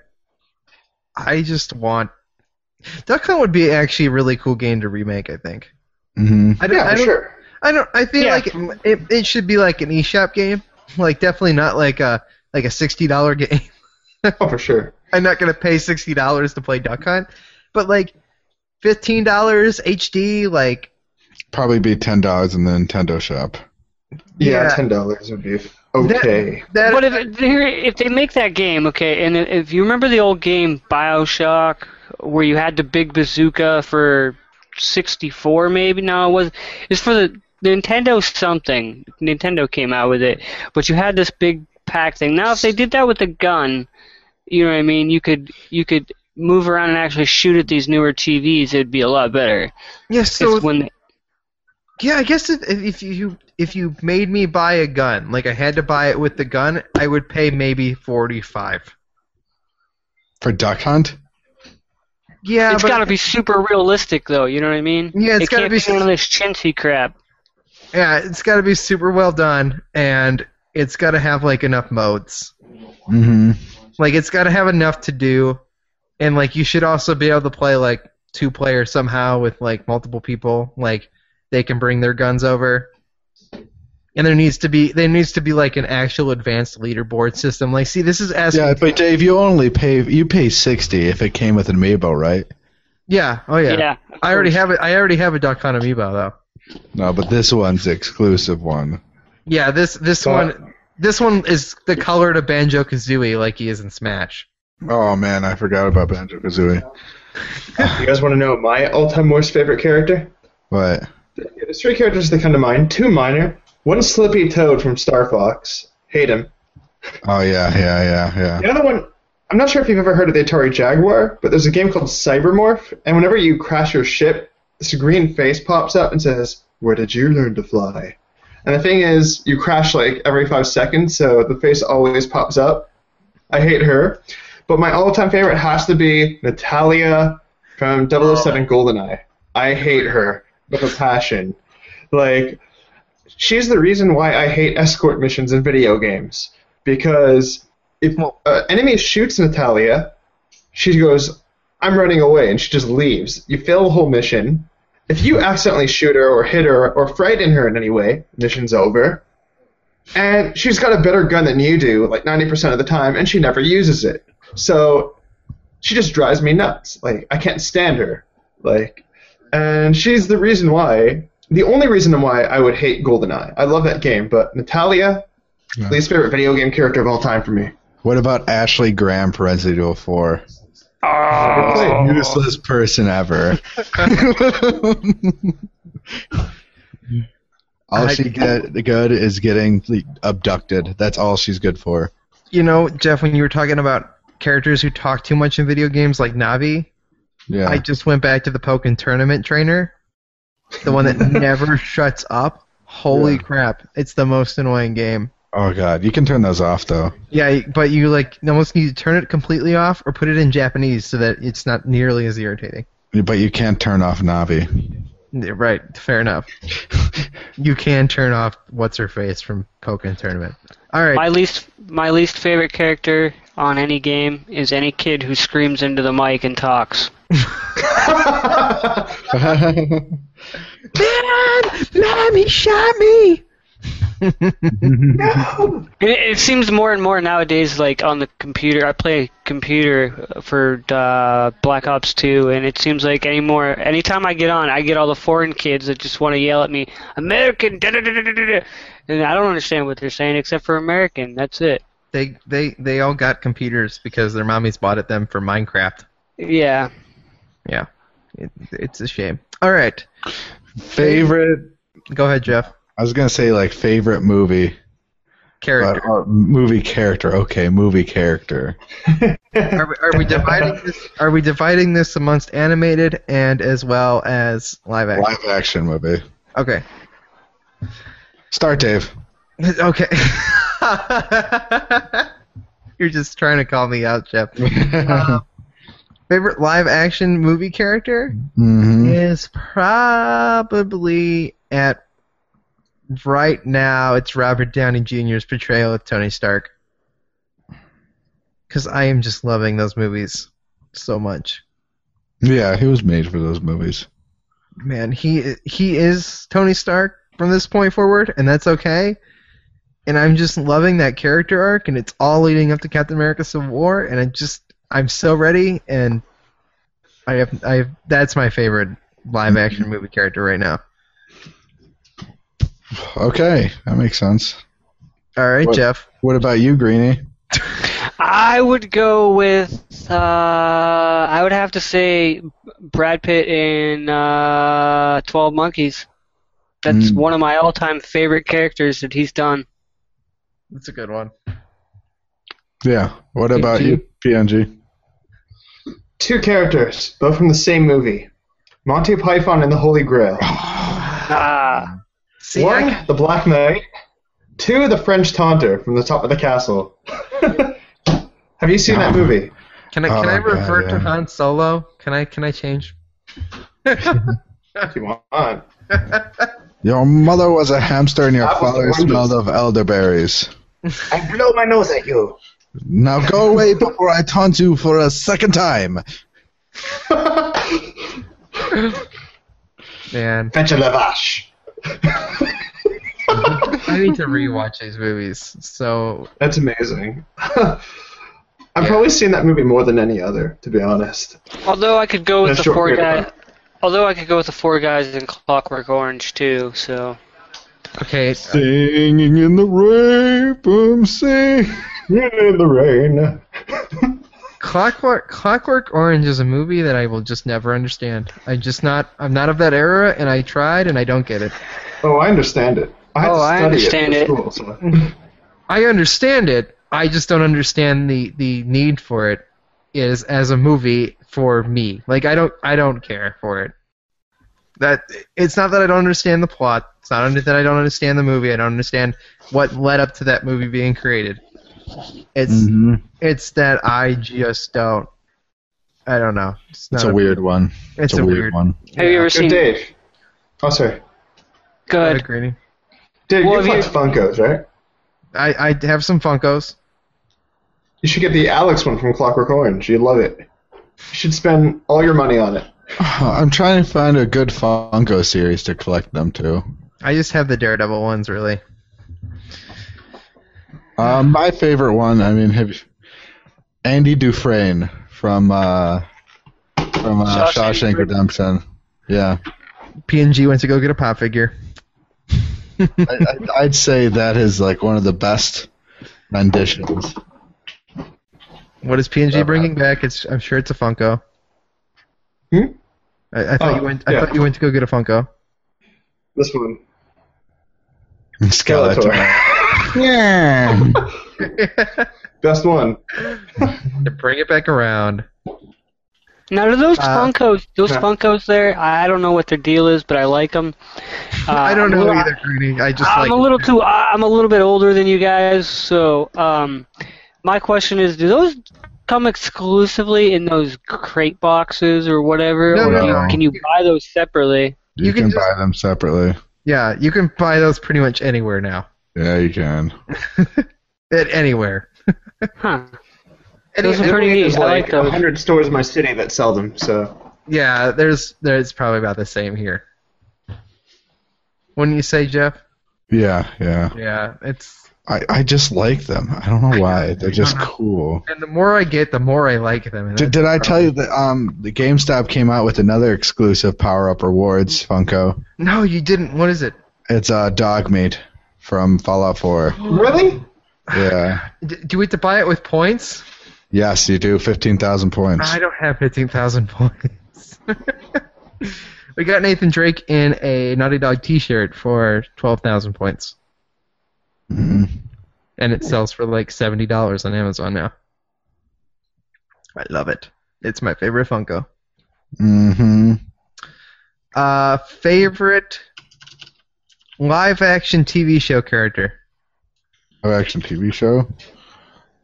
I just want Duck Hunt would be actually a really cool game to remake. I think. hmm I don't. yeah, I don't, sure. I don't. I feel Yeah. like it, it, it should be like an eShop game. Like definitely not like a like a sixty dollar <laughs> game. Oh, for sure. I'm not gonna pay sixty dollars to play Duck Hunt, but like fifteen dollars HD. Like Probably be ten dollars in the Nintendo shop. Yeah, Yeah. ten dollars would be okay. that. But if if they make that game, okay, and if you remember the old game Bioshock, where you had the big bazooka for 64 maybe. No, it was. It's for the Nintendo something. Nintendo came out with it, but you had this big pack thing. Now, if they did that with a gun, you know what I mean? You could you could move around and actually shoot at these newer TVs. It'd be a lot better. Yeah, so It's when yeah, I guess if, if you if you made me buy a gun, like I had to buy it with the gun, I would pay maybe forty five. For Duck Hunt? Yeah, it's but got to be super realistic, though. You know what I mean? Yeah, it's it gotta can't be be none of this chintzy crap. yeah, it's got to be super well done, and it's got to have like enough modes. Mm-hmm. Like it's got to have enough to do, and like you should also be able to play like two player somehow with like multiple people. Like they can bring their guns over, and there needs to be there needs to be like an actual advanced leaderboard system. Like, see, this is asking. Yeah, but Dave, you only pay you pay sixty if it came with an amiibo, right? yeah, oh yeah. Yeah. of I already have it. I already have a Duck Hunt amiibo though. No, but this one's exclusive one. Yeah, this this But- one this one is the color to Banjo Kazooie like he is in Smash. Oh man, I forgot about Banjo Kazooie. You guys want to know my all-time worst favorite character? What? There's three characters that come to mind. Two minor. One Slippy Toad from Star Fox. Hate him. Oh yeah, yeah, yeah, yeah. The other one, I'm not sure if you've ever heard of the Atari Jaguar, but there's a game called Cybermorph, and whenever you crash your ship, this green face pops up and says, Where did you learn to fly? And the thing is, you crash like every five seconds, so the face always pops up. I hate her. But my all time favorite has to be Natalya from 007 GoldenEye. I hate her with a passion. Like, she's the reason why I hate escort missions in video games. Because if uh, enemy shoots Natalya, she goes, I'm running away, and she just leaves. You fail the whole mission. If you accidentally shoot her or hit her or frighten her in any way, mission's over. And she's got a better gun than you do, like 90% of the time, and she never uses it. So she just drives me nuts. Like, I can't stand her. Like, and she's the reason why, the only reason why I would hate GoldenEye. I love that game, but Natalya, Yeah. least favorite video game character of all time for me. What about Ashley Graham for Resident Evil 4? Oh. Useless person ever. <laughs> all I- she get good is getting abducted. That's all she's good for. You know, Jeff, when you were talking about characters who talk too much in video games like Navi, Yeah. I just went back to the Pokken tournament trainer. The one that <laughs> never shuts up. Holy Yeah. crap. It's the most annoying game. oh god, you can turn those off though. Yeah, but you like almost need to turn it completely off or put it in Japanese so that it's not nearly as irritating. But you can't turn off Navi. Right, fair enough. <laughs> you can turn off what's her face from Pokken tournament. All right. My least my least favorite character on any game is any kid who screams into the mic and talks. Dad, Mom, he shot me. <laughs> It, it seems more and more nowadays, like on the computer. I play computer for uh, Black Ops 2, and it seems like anymore. Anytime I get on, I get all the foreign kids that just want to yell at me, "American!" Da, da, da, da, da, da. and I don't understand what they're saying except for American. That's it. They they they all got computers because their mommies bought it them for Minecraft. Yeah. Yeah, it, it's a shame. All right, favorite. go ahead, Jeff. I was gonna say like favorite movie, Character. but or movie character. Okay, movie character. <laughs> Are we, are we dividing this? Are we dividing this amongst animated and as well as live action? Live action movie. Okay. Start, Dave. <laughs> Okay. <laughs> You're just trying to call me out, Jeff. Uh, favorite live action movie character hmm is probably at right now it's Robert Downey Jr.'s portrayal of Tony Stark. Because I am just loving those movies so much. Yeah, he was made for those movies. Man, he he is Tony Stark from this point forward, and that's okay. And I'm just loving that character arc, and it's all leading up to Captain America: Civil War, and I just I'm so ready, and I have I have, that's my favorite live action movie character right now. Okay, that makes sense. All right, What- Jeff. What about you, Greeny? I would go with. Uh, I would have to say Brad Pitt in uh, Twelve Monkeys. That's Mm. one of my all-time favorite characters that he's done. That's a good one. Yeah. What about you, PNG? Two characters, both from the same movie. Monty Python and the Holy Grail. <sighs> Ah, See, One, I- the Black Knight. Two, the French Taunter from the top of the castle. <laughs> Have you seen that movie? can I Oh I my God, revert to yeah. Han Solo? Can I can I change? If you want. <laughs> Your mother was a hamster and your Apples father smelled of elderberries. I blow my nose at you. Now go away before I taunt you for a second time. Man, Fetch a lavash. I need to rewatch these movies. So That's amazing. <laughs> I've Yeah. probably seen that movie more than any other, to be honest. although I could go In a with the short four period of guys. time. Although I could go with the four guys in Clockwork Orange too. So okay, Singing in the rain, boom, sing. <laughs> In the rain. Clockwork Clockwork Orange is a movie that I will just never understand. I just not I'm not of that era, and I tried and I don't get it. Oh, I understand it. I Oh, I understand it. it. School, so. <laughs> I understand it. I just don't understand the the need for it is as a movie for me. Like I don't I don't care for it. That it's not that I don't understand the plot. It's not that I don't understand the movie. I don't understand what led up to that movie being created. It's Mm-hmm. it's that I just don't. I don't know. It's, It's not a weird one. It's, It's a weird one. have you ever Good seen? Dave. Oh, sorry. Good. Agreeing. Dave, Well, you have you- Funkos, right? I I have some Funkos. You should get the Alex one from Clockwork Orange. You'd love it. You should spend all your money on it. <sighs> I'm trying to find a good Funko series to collect them to. I just have the Daredevil ones, really. Um, my favorite one, I mean, have you, Andy Dufresne from uh, from uh, Shawshank Shawshank Redemption. Yeah, PNG went to go get a pop figure. <laughs> I, I, I'd say that is like one of the best renditions. What is PNG bringing back? It's I'm sure it's a Funko. Hmm? I, I thought Oh, you went. I yeah. thought you went to go get a Funko. This one. <laughs> Skeletor. Yeah. <laughs> Best one. <laughs> to bring it back around. Now, do those Uh, Funkos, those yeah. Funkos there? I don't know what their deal is, but I like them. Uh, <laughs> I don't know little- either, Greeny. I just I'm like. a little too. I'm a little bit older than you guys, so um, my question is: Do those come exclusively in those crate boxes or whatever, No, or no, do you- no. can you buy those separately? You, You can can, just- buy them separately. Yeah, you can buy those pretty much anywhere now. Yeah, you can. <laughs> At anywhere. Huh? <laughs> Any, Those are pretty Anyway, neat. There's I like like those. 100 stores in my city that sell them, so. yeah, there's there's probably about the same here. Wouldn't you say, Jeff? Yeah, yeah. Yeah, it's. I, I just like them. I don't know why. They're just cool. And the more I get, the more I like them. Did, did I tell you that um the GameStop came out with another exclusive Power Up Rewards Funko? No, you didn't. What is it? It's uh, Dog Meat from Fallout 4. Really? Yeah. D- do we have to buy it with points? Yes, you do. 15,000 points. I don't have 15,000 points. <laughs> we got Nathan Drake in a Naughty Dog t-shirt for 12,000 points. Mhm. And it sells for like $70 on Amazon now. I love it. It's my favorite Funko. Mm-hmm. Uh, favorite live action TV show character? Live action TV show?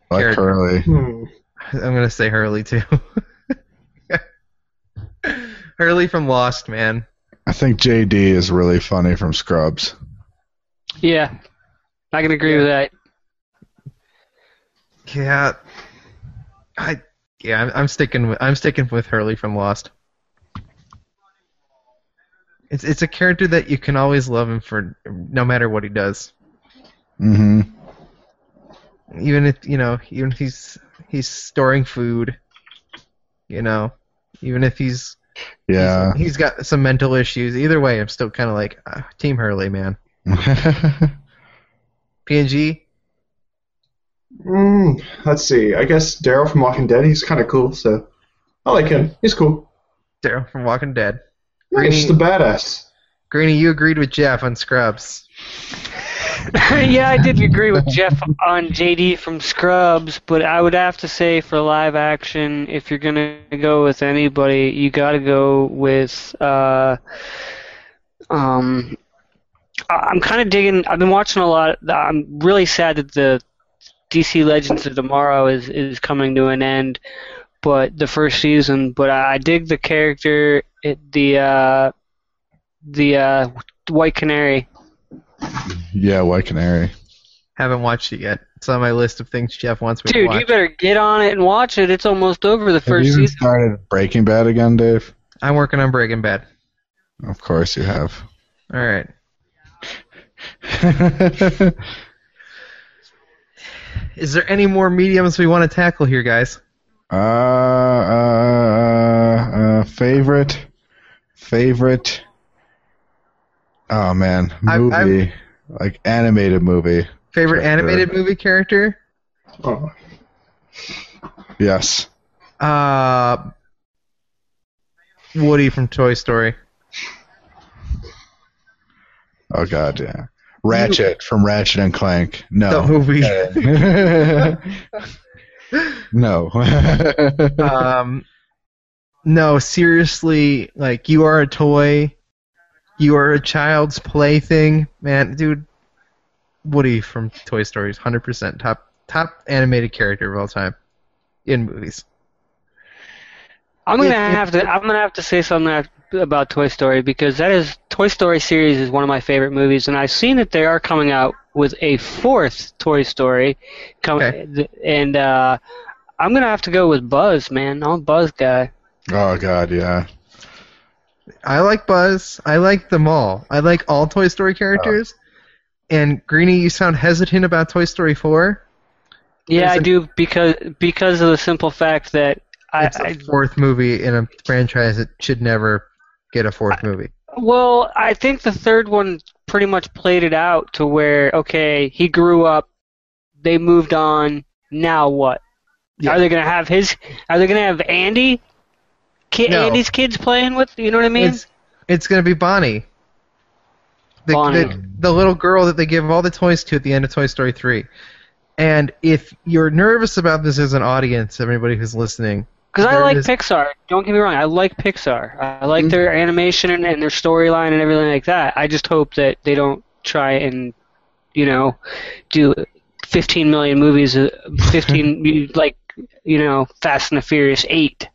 I like Character. Hurley. Hmm. I'm gonna say Hurley too. <laughs> Hurley from Lost, man. I think JD is really funny from Scrubs. Yeah, I can agree with that. Yeah, I yeah, I'm, I'm sticking with I'm sticking with Hurley from Lost. It's it's a character that you can always love him for no matter what he does. Mm-hmm. Even if you know, even if he's he's storing food, you know, even if he's Yeah. he's got some mental issues. Either way, I'm still kind of like uh, Team Hurley, man. <laughs> PNG, Mm, let's see. I guess Daryl from Walking Dead, he's kind of cool, so. I like him. He's cool. Daryl from Walking Dead. Nice, Greeny- the badass. Greeny, you agreed with Jeff on Scrubs. <laughs> yeah, I did agree with Jeff on JD from Scrubs, but I would have to say for live action, if you're gonna go with anybody, you got to go with. Uh, um, I- I'm kind of digging. I've been watching a lot. I'm really sad that the DC Legends of Tomorrow is is coming to an end, but the first season. But I, I dig the character, it, the uh, the uh, White Canary. Yeah, White Canary. Haven't watched it yet. It's on my list of things Jeff wants me to watch. Dude, you better get on it and watch it. It's almost over the Have first you even season. started Breaking Bad again, Dave? I'm working on Breaking Bad. Of course you have. All right. <laughs> Is there any more mediums we want to tackle here, guys? uh, uh, uh, favorite, favorite. Oh man, I- movie, I'm- like animated movie. Favorite Sure. animated movie character? Oh. Yes. Uh, Woody from Toy Story. Oh god, yeah. Ratchet from Ratchet and Clank. No. The movie. <laughs> no. <laughs> um, no, seriously, like you are a toy, you are a child's plaything, man, dude. Woody from Toy Story is 100% top top animated character of all time in movies. I'm gonna have to. I'm gonna have to say something about Toy Story because that is Toy Story series is one of my favorite movies, and I've seen that they are coming out with a fourth Toy Story, coming Okay. and uh, I'm gonna have to go with Buzz, man. I'm a Buzz guy. Oh god, yeah. I like Buzz. I like them all. I like all Toy Story characters. And Greeny, you sound hesitant about Toy Story 4. Yeah, There's I an- do because because of the simple fact that I, It's the I fourth movie in a franchise that should never get a fourth movie. Well, I think the third one pretty much played it out to where okay, he grew up, they moved on. Now what? Yeah. Are they gonna have his? Are they gonna have Andy? Ki- No. Andy's kids playing with? You know what I mean? It's it's gonna be Bonnie. The, Bonnie. The, the little girl that they give all the toys to at the end of Toy Story 3. And if you're nervous about this as an audience, everybody who's listening, Because I like is- Pixar. Don't get me wrong. I like Pixar. I like Mhm. their animation and, and their storyline and everything like that. I just hope that they don't try and, you know, do 15 million movies, uh, 15 <laughs> like, you know, Fast and the Furious 8.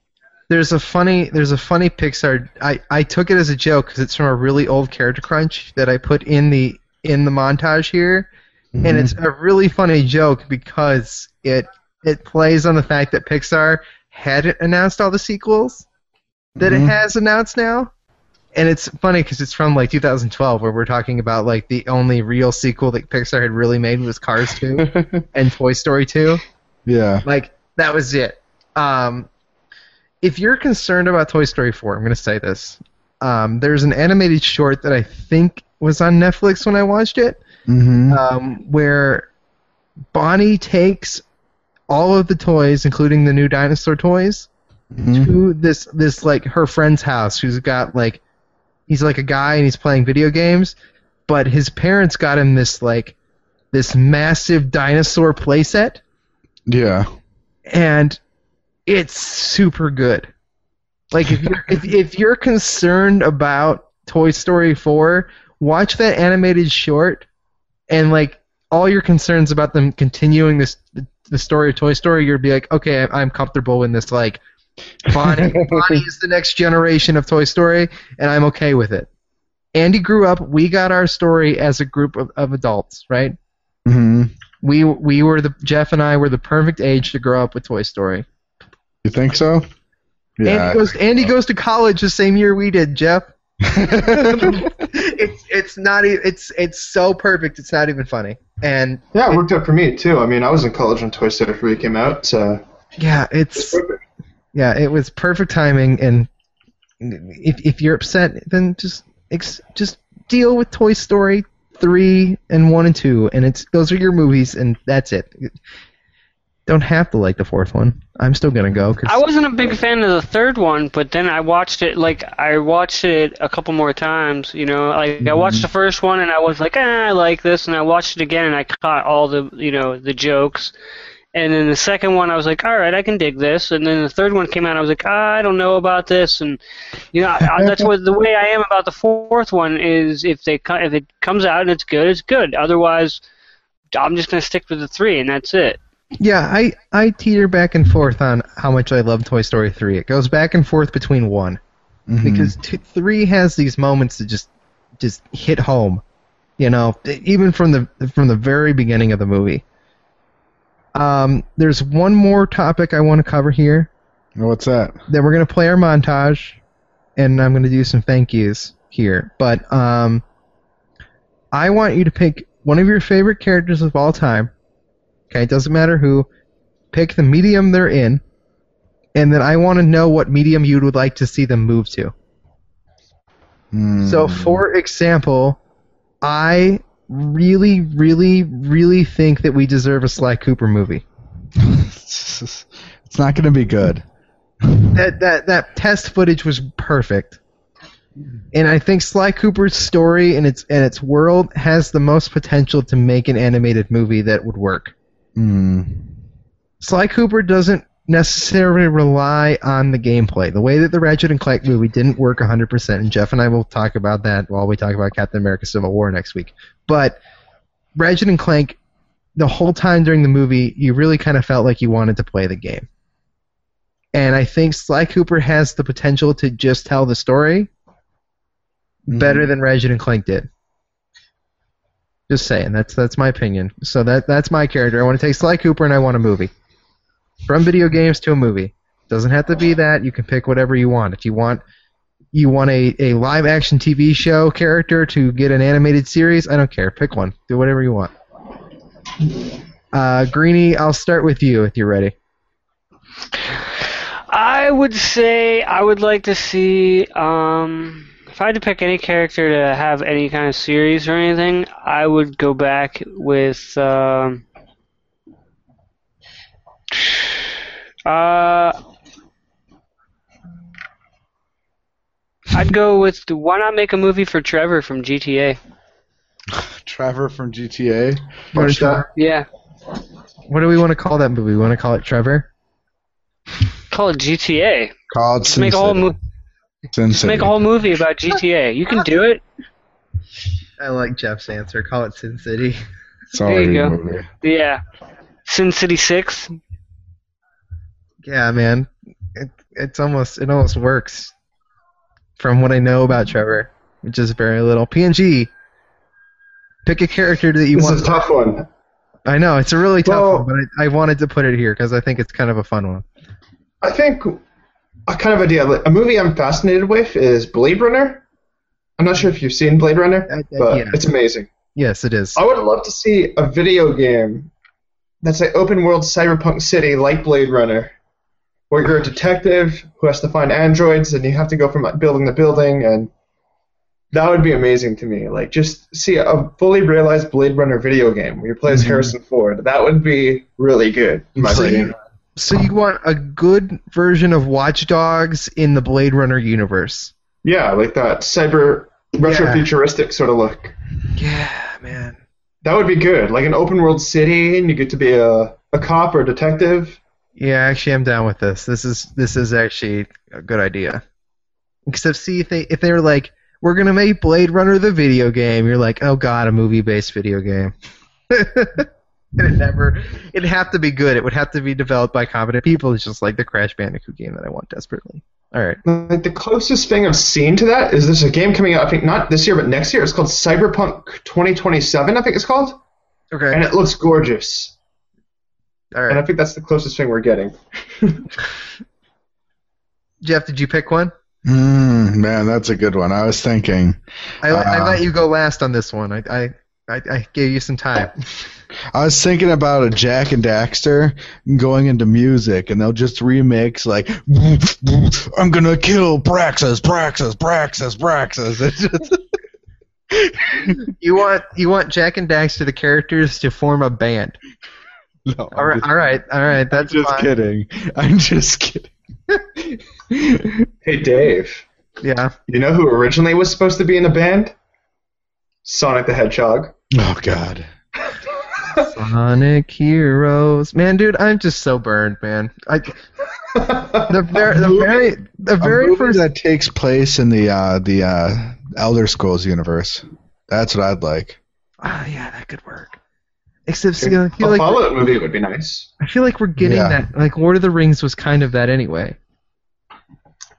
There's a funny there's a funny Pixar. I, I took it as a joke because it's from a really old Character Crunch that I put in the in the montage here, and it's a really funny joke because it it plays on the fact that Pixar hadn't announced all the sequels that Mhm. it has announced now. And it's funny because it's from like 2012, where we're talking about like the only real sequel that Pixar had really made was Cars 2 <laughs> and Toy Story 2. yeah. Like that was it. Um, if you're concerned about Toy Story 4, I'm going to say this. Um, there's an animated short that I think was on Netflix when I watched it, Mm-hmm. um, where Bonnie takes all of the toys, including the new dinosaur toys, Mm-hmm. to this this like her friend's house who's got like he's like a guy and he's playing video games, but his parents got him this like this massive dinosaur playset Yeah. and it's super good. Like if you're if, if you're concerned about Toy Story 4, watch that animated short and like all your concerns about them continuing this the story of Toy Story, you'll be like, okay, I'm comfortable in this like Bonnie, <laughs> Bonnie is the next generation of Toy Story, and I'm okay with it. Andy grew up. We got our story as a group of, of adults, right? Mm-hmm. We we were the Jeff and I were the perfect age to grow up with Toy Story. You think so? Andy goes Andy goes to college the same year we did, Jeff. <laughs> it's it's not e- it's it's so perfect. It's not even funny. And Yeah, it worked out for me too. I mean, I was in college when Toy Story 3 came out, so yeah, it's yeah, it was perfect timing. And if if you're upset, then just ex- just deal with Toy Story three and one and two, and it's those are your movies, and that's it. Don't have to like the fourth one. I'm still gonna go. 'cause- I wasn't a big fan of the third one, but then I watched it like I watched it a couple more times. You know, like I watched the first one and I was like, ah, I like this, and I watched it again and I caught all the you know the jokes. And then the second one, I was like, all right, I can dig this. And then the third one came out, I was like, ah, I don't know about this. And you know, I, that's what the way I am about the fourth one is if they if it comes out and it's good, it's good. Otherwise, I'm just gonna stick with the three, and that's it. Yeah, I I teeter back and forth on how much I love Toy Story 3. It goes back and forth between one Mhm. because t- 3 has these moments that just just hit home. You know, even from the from the very beginning of the movie. Um, there's one more topic I want to cover here. what's that? Then we're gonna play our montage, and I'm gonna do some thank yous here. But um, I want you to pick one of your favorite characters of all time. Okay, it doesn't matter who. Pick the medium they're in, and then I want to know what medium you would like to see them move to. Hmm. So, for example, I really, really, really think that we deserve a Sly Cooper movie. <laughs> it's not going to be good. that that that test footage was perfect. And I think Sly Cooper's story and its and its world has the most potential to make an animated movie that would work. Hmm. Sly Cooper doesn't necessarily rely on the gameplay. The way that the Ratchet and Clank movie didn't work 100%, and Jeff and I will talk about that while we talk about Captain America Civil War next week. But Ratchet and Clank, the whole time during the movie, you really kind of felt like you wanted to play the game. And I think Sly Cooper has the potential to just tell the story better than Ratchet and Clank did. Just saying, that's that's my opinion. So that that's my character. I want to take Sly Cooper and I want a movie. From video games to a movie. Doesn't have to be that. You can pick whatever you want. If you want you want a, a live action TV show character to get an animated series, I don't care. Pick one. Do whatever you want. Uh, Greeny, I'll start with you if you're ready. I would say I would like to see um, if I had to pick any character to have any kind of series or anything, I would go back with um, uh, I'd go with why not make a movie for Trevor from GTA? <sighs> Trevor from GTA. Watch that. Yeah, What do we want to call that movie? We want to call it Trevor? call it GTA. Called Just make a whole mo- Sin just City. make a whole movie about GTA. You can do it. I like Jeff's answer. Call it Sin City. It's There you go. movie. Yeah, Sin City Six. Yeah, man. It, it's almost it almost works. From what I know about Trevor, which is very little. PNG. Pick a character that you This want. This is a tough one. I know it's a really tough Well- one, but I, I wanted to put it here because I think it's kind of a fun one. I think a kind of idea. like, A movie I'm fascinated with is Blade Runner. I'm not sure if you've seen Blade Runner, but yeah. it's amazing. Yes, it is. I would love to see a video game that's like open world cyberpunk city like Blade Runner, where you're a detective who has to find androids and you have to go from building to building, and that would be amazing to me. Like just see a fully realized Blade Runner video game where you play as Mhm. Harrison Ford. That would be really good, in my So opinion. So you want a good version of Watch Dogs in the Blade Runner universe? Yeah, like that cyber retro futuristic sort of look. Yeah, man. That would be good. Like an open world city, and you get to be a, a cop or a detective. Yeah, actually, I'm down with this. This is this is actually a good idea. Except, see if they if they were like, we're gonna make Blade Runner the video game, you're like, oh god, a movie based video game. <laughs> and <laughs> it never, it'd have to be good. It would have to be developed by competent people. It's just like the Crash Bandicoot game that I want desperately. All right. Like the closest thing I've seen to that is there's a game coming out. I think not this year, but next year. It's called Cyberpunk 2027. I think it's called, Okay. and it looks gorgeous. All And I think that's the closest thing we're getting. <laughs> Jeff, did you pick one? Mm, man, that's a good one. I was thinking. I, I Uh, let you go last on this one. I, I I I gave you some time. I was thinking about a Jak and Daxter going into music, and they'll just remix like, "I'm gonna kill Praxis, Praxis, Praxis, Praxis." Just- You want you want Jak and Daxter the characters to form a band. No, All right, all right, all right. I'm That's just fine. kidding. I'm just kidding. Hey, Dave. Yeah. You know who originally was supposed to be in a band? Sonic the Hedgehog. oh God. <laughs> Sonic Heroes, man, dude, I'm just so burned, man. I the very the very the very first that takes place in the uh, the uh, Elder Scrolls universe. That's what I'd like. Ah, yeah, that could work. Except see, I a feel like Fallout movie would be nice. I feel like we're getting Yeah. that. Like Lord of the Rings was kind of that anyway.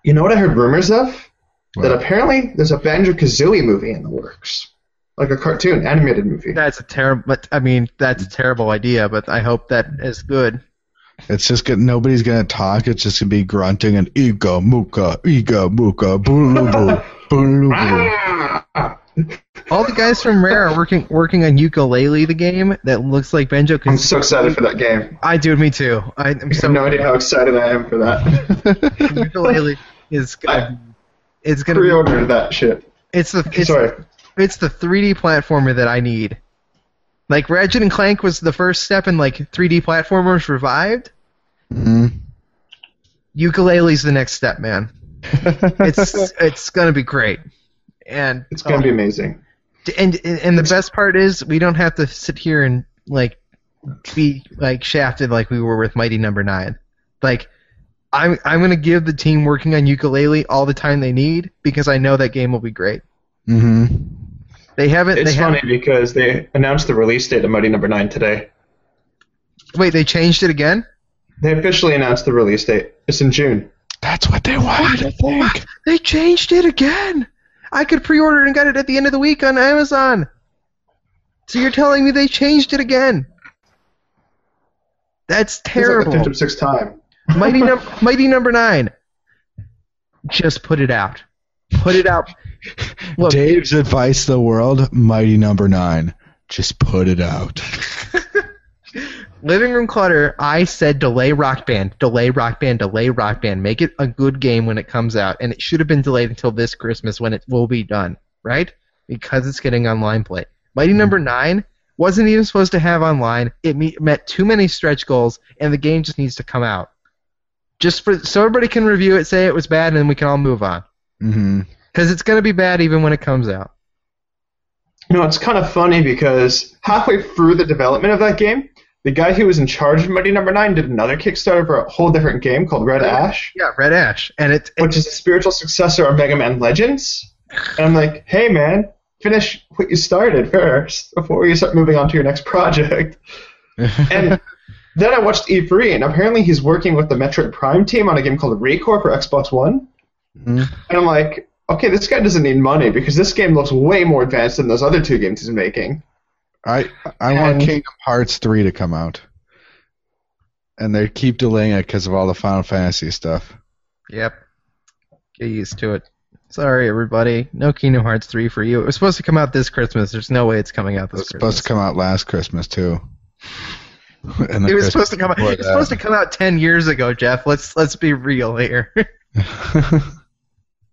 You know what I heard rumors of? That apparently there's a Banjo Kazooie movie in the works, like a cartoon animated movie. That's a terrible. But I mean, that's a terrible idea. But I hope that is good. It's just gonna, nobody's gonna talk. It's just gonna be grunting and ega muka ega muka boolubu <laughs> boolubu. Ah! All the guys from Rare are working working on Yooka-Laylee, the game that looks like Banjo I'm so excited for that game. I do, me too. I, I'm I have no idea how excited I am for that. <laughs> Yooka-Laylee is <laughs> gonna. It's gonna. Be, Pre-ordered that shit. it's the it's, Sorry. It's the 3D platformer that I need. Like Ratchet and Clank was the first step in like 3D platformers revived. Mhm. Yooka-Laylee's the next step, man. <laughs> It's it's gonna be great, and It's gonna be amazing. and and the best part is we don't have to sit here and like be like shafted like we were with Mighty Number Nine. Like I'm I'm gonna give the team working on Yooka-Laylee all the time they need because I know that game will be great. Mhm. They haven't. It's they funny haven't, because they announced the release date of Mighty Number Nine today. Wait, they changed it again? They officially announced the release date. It's in June. That's what they wanted. I think. They changed it again. I could pre-order it and got it at the end of the week on Amazon. So you're telling me they changed it again? That's It's like the terrible. fifth or sixth time. Mighty <laughs> num- Mighty Number Nine. Just put it out. Put it out. <laughs> Look, Dave's advice to the world: Mighty Number Nine. Just put it out. <laughs> Living Room Clutter. I said delay Rock Band, delay Rock Band, delay Rock Band. Make it a good game when it comes out, and it should have been delayed until this Christmas when it will be done, right? Because it's getting online play. Mighty Number Nine wasn't even supposed to have online. It me- met too many stretch goals, and the game just needs to come out. Just for so everybody can review it, say it was bad, and then we can all move on. hmm Because it's going to be bad even when it comes out. You know, it's kind of funny because halfway through the development of that game, the guy who was in charge of Mighty Number Nine did another Kickstarter for a whole different game called Red Ash, Yeah, Red Ash, and it, which is the spiritual successor of Mega Man Legends. And I'm like, hey man, finish what you started first before you start moving on to your next project. <laughs> And then I watched E3, and apparently he's working with the Metroid Prime team on a game called ReCore for Xbox One. Mhm. And I'm like, okay, this guy doesn't need money because this game looks way more advanced than those other two games he's making. I I want Kingdom Hearts three to come out, and they keep delaying it because of all the Final Fantasy stuff. Yep. Get used to it. Sorry, everybody. No Kingdom Hearts 3 for you. It was supposed to come out this Christmas. There's no way it's coming out this. It was Christmas. supposed to come out last Christmas too. <laughs> And it was Christmas supposed to come out. before It's supposed to come out 10 years ago, Jeff. Let's let's be real here. <laughs>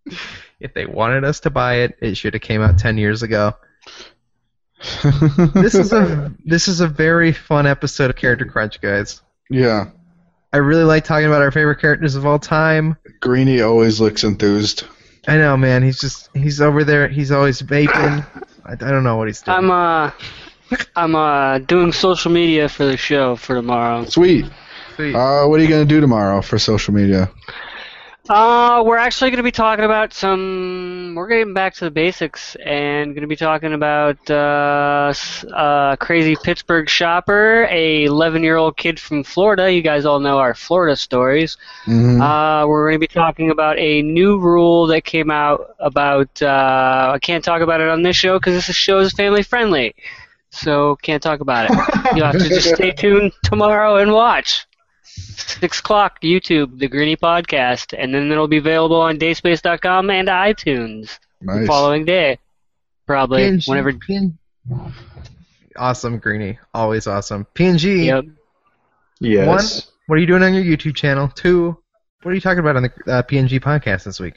<laughs> that. if they wanted us to buy it, it should have came out 10 years ago. <laughs> This is a this is a very fun episode of Character Crunch, guys. yeah. I really like talking about our favorite characters of all time. Greeny always looks enthused. I know, man. He's just he's over there. He's always vaping. I, I don't know what he's doing. I'm uh, I'm uh doing social media for the show for tomorrow. Sweet. Sweet. Uh, what are you gonna do tomorrow for social media? Uh, we're actually going to be talking about some. We're getting back to the basics and going to be talking about uh, uh, crazy Pittsburgh shopper, a 11 year old kid from Florida. You guys all know our Florida stories. Mhm. Uh, we're going to be talking about a new rule that came out about. Uh, I can't talk about it on this show because this show is family friendly, so can't talk about it. <laughs> You'll have to just stay tuned tomorrow and watch. Six o'clock, YouTube, the Greeny Podcast, and then it'll be available on Dayspace.com and iTunes the following day, probably PNG, whenever. PN Awesome, Greeny. Always awesome. PNG. Yep. Yes. One. What are you doing on your YouTube channel? Two. What are you talking about on the uh, PNG podcast this week?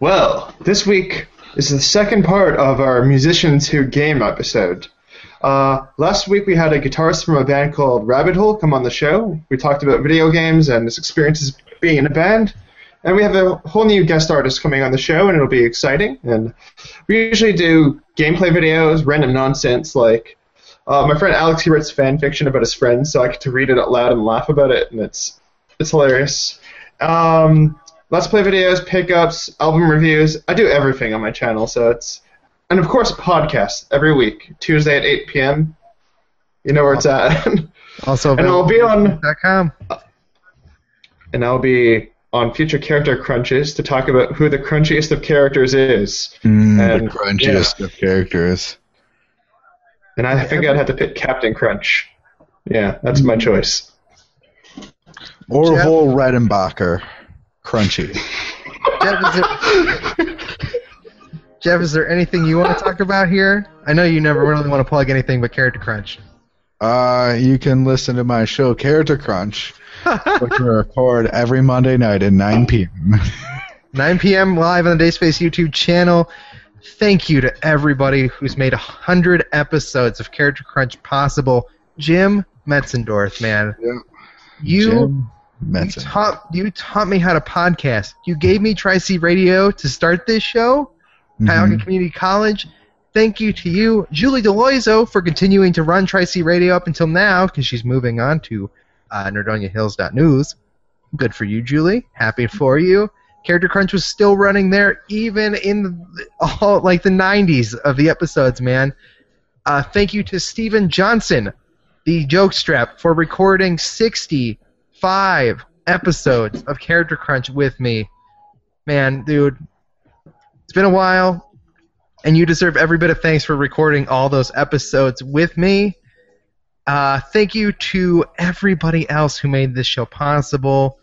Well, this week is the second part of our Musicians Who Game episode. Uh, last week we had a guitarist from a band called Rabbit Hole come on the show. We talked about video games and his experiences being in a band. And we have a whole new guest artist coming on the show, and it'll be exciting. And we usually do gameplay videos, random nonsense like uh, my friend Alex he writes fan fiction about his friends, so I get to read it out loud and laugh about it, and it's it's hilarious. Um, let's play videos, pickups, album reviews. I do everything on my channel, so it's and of course podcasts every week, Tuesday at 8 p.m. You know where it's at. <laughs> Also, and I'll be on .com. and I'll be on future character crunches to talk about who the crunchiest of characters is. Mm, And, the crunchiest of characters. And I think I'd have to pick Captain Crunch. Yeah, that's my choice. Orville Redenbacher. Crunchy. Jeff, is there, <laughs> Jeff, is there anything you want to talk about here? I know you never really want to plug anything but Character Crunch. Uh, you can listen to my show, Character Crunch, <laughs> which we record every Monday night at 9 p.m. <laughs> 9 p.m. live on the Dayspace YouTube channel. Thank you to everybody who's made 100 episodes of Character Crunch possible. Jim Metzendorf, man. Yep. You, Jim you, taught, you taught me how to podcast. You gave me Tri C Radio to start this show. Cuyahoga Mhm. Community College. Thank you to you, Julie Deloiso, for continuing to run Tri C Radio up until now because she's moving on to uh, NerdoniaHills.news. Good for you, Julie. Happy for you. Character Crunch was still running there even in the, all like the 90s of the episodes, man. Uh, thank you to Steven Johnson, the joke strap, for recording 65 episodes of Character Crunch with me. Man, dude, it's been a while, and you deserve every bit of thanks for recording all those episodes with me. Uh, thank you to everybody else who made this show possible.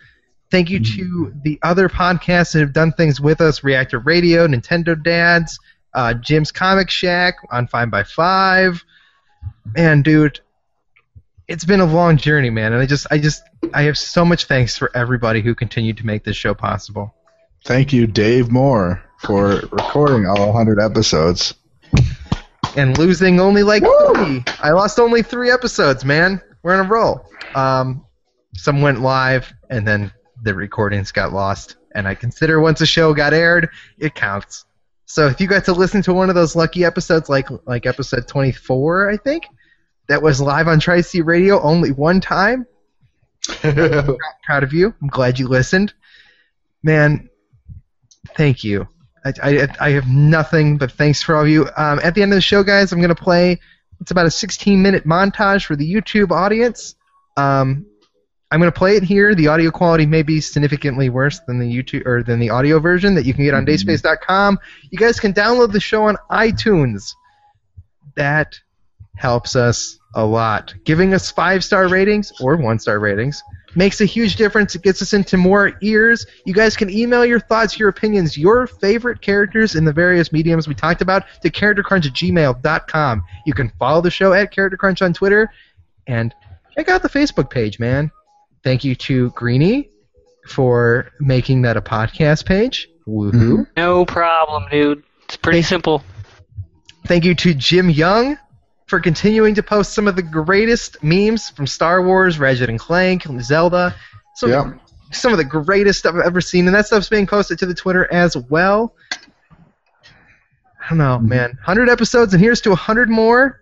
Thank you to the other podcasts that have done things with us Reactor Radio, Nintendo Dads, uh, Jim's Comic Shack on 5 by 5 Man, dude, it's been a long journey, man, and I just, I just, I have so much thanks for everybody who continued to make this show possible. Thank you, Dave Moore, for recording all 100 episodes. and losing only like three. I lost only three episodes, man. We're in a roll. Um, some went live, and then the recordings got lost. And I consider once a show got aired, it counts. So if you got to listen to one of those lucky episodes, like like episode 24, I think, that was live on Tri C Radio only one time, <laughs> proud of you. I'm glad you listened. Man, thank you. I, I, I have nothing but thanks for all of you. Um, at the end of the show, guys, I'm going to play. It's about a 16 minute montage for the YouTube audience. Um, I'm going to play it here. The audio quality may be significantly worse than the YouTube or than the audio version that you can get on Dayspace.com. You guys can download the show on iTunes. That helps us a lot. Giving us five star ratings or one star ratings makes a huge difference. It gets us into more ears. You guys can email your thoughts, your opinions, your favorite characters in the various mediums we talked about to charactercrunch at gmail.com. You can follow the show at charactercrunch on Twitter and check out the Facebook page, man. Thank you to Greeny for making that a podcast page. Woohoo. No problem, dude. It's pretty simple. Thank you to Jim Young for continuing to post some of the greatest memes from Star Wars, Ratchet and Clank, Zelda. Some, Yep. some of the greatest stuff I've ever seen, and that stuff's being posted to the Twitter as well. I don't know, man. 100 episodes, and here's to 100 more.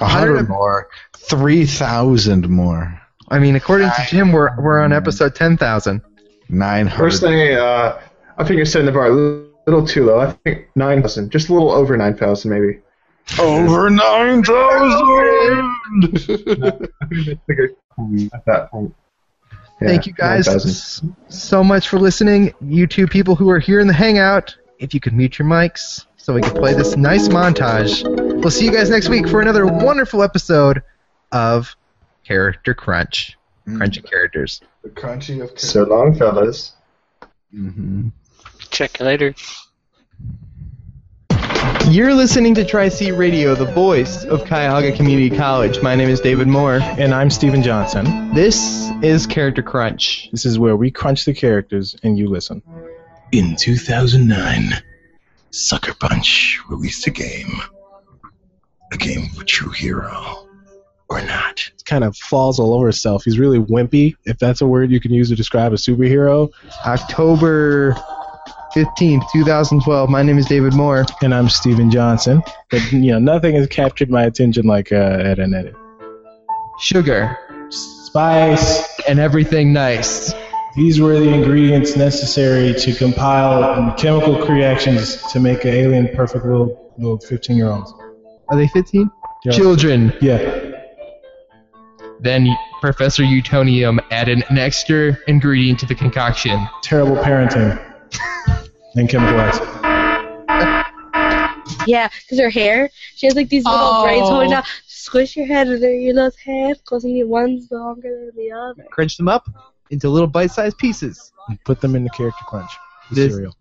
A hundred more. Three thousand more. I mean, according to Jim, we're, we're on episode 10,000. Nine First hundred. thing, uh, I think you're setting the bar a little, little too low. I think 9,000. Just a little over 9,000, maybe. Over nine thousand. At that point. Yeah, Thank you guys so much for listening. You two people who are here in the Hangout, if you could mute your mics so we can play this nice montage. We'll see you guys next week for another wonderful episode of Character Crunch. Crunchy characters. The crunchy of. So long, fellas. hmm Check you later. You're listening to Tri C Radio, the voice of Cuyahoga Community College. My name is David Moore. And I'm Stephen Johnson. This is Character Crunch. This is where we crunch the characters and you listen. In 2009, Sucker Punch released a game a game of a true hero or not? It Kind of falls all over itself. He's really wimpy, if that's a word you can use to describe a superhero. October 15th, 2012. My name is David Moore. And I'm Steven Johnson. But you know, nothing has captured my attention like uh, Edd n Eddy. Sugar Spice. and everything nice. These were the ingredients necessary to compile chemical reactions to make an alien perfect little little 15 year olds. Are they 15? Yeah. Children. Yeah. Then Professor Utonium added an extra ingredient to the concoction. Terrible parenting. And chemical acid. Yeah, because her hair, she has like these little Oh. braids holding down. Squish your head under your little head because one's longer than the other. Crunch them up into little bite-sized pieces. And put them in the character crunch. The This- cereal.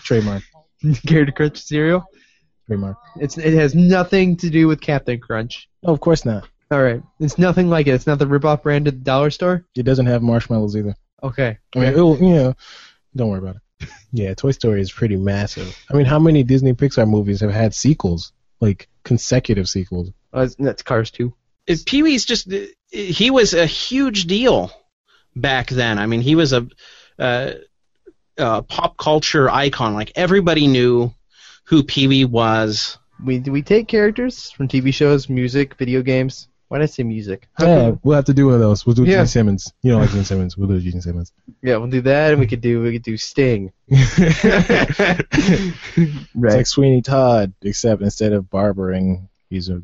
Trademark. <laughs> Carrot Crunch cereal. Trademark. It's it has nothing to do with Captain Crunch. Oh, of course not. All right, it's nothing like it. It's not the rip-off brand at the dollar store. It doesn't have marshmallows either. Okay. I mean, it'll, you know, don't worry about it. Yeah, Toy Story is pretty massive. I mean, how many Disney Pixar movies have had sequels? Like consecutive sequels? Uh, that's- that's Cars too. Pee Wee's just he was a huge deal back then. I mean, he was a, uh, a pop culture icon. Like everybody knew who Pee Wee was. We do we take characters from TV shows, music, video games. Why did I say music? Yeah, we'll have to do one of those. We'll do Yeah. Gene Simmons. You don't like Gene Simmons. We'll do Gene Simmons. yeah, we'll do that, and we could do we could do Sting. <laughs> It's like Sweeney Todd, except instead of barbering, he's a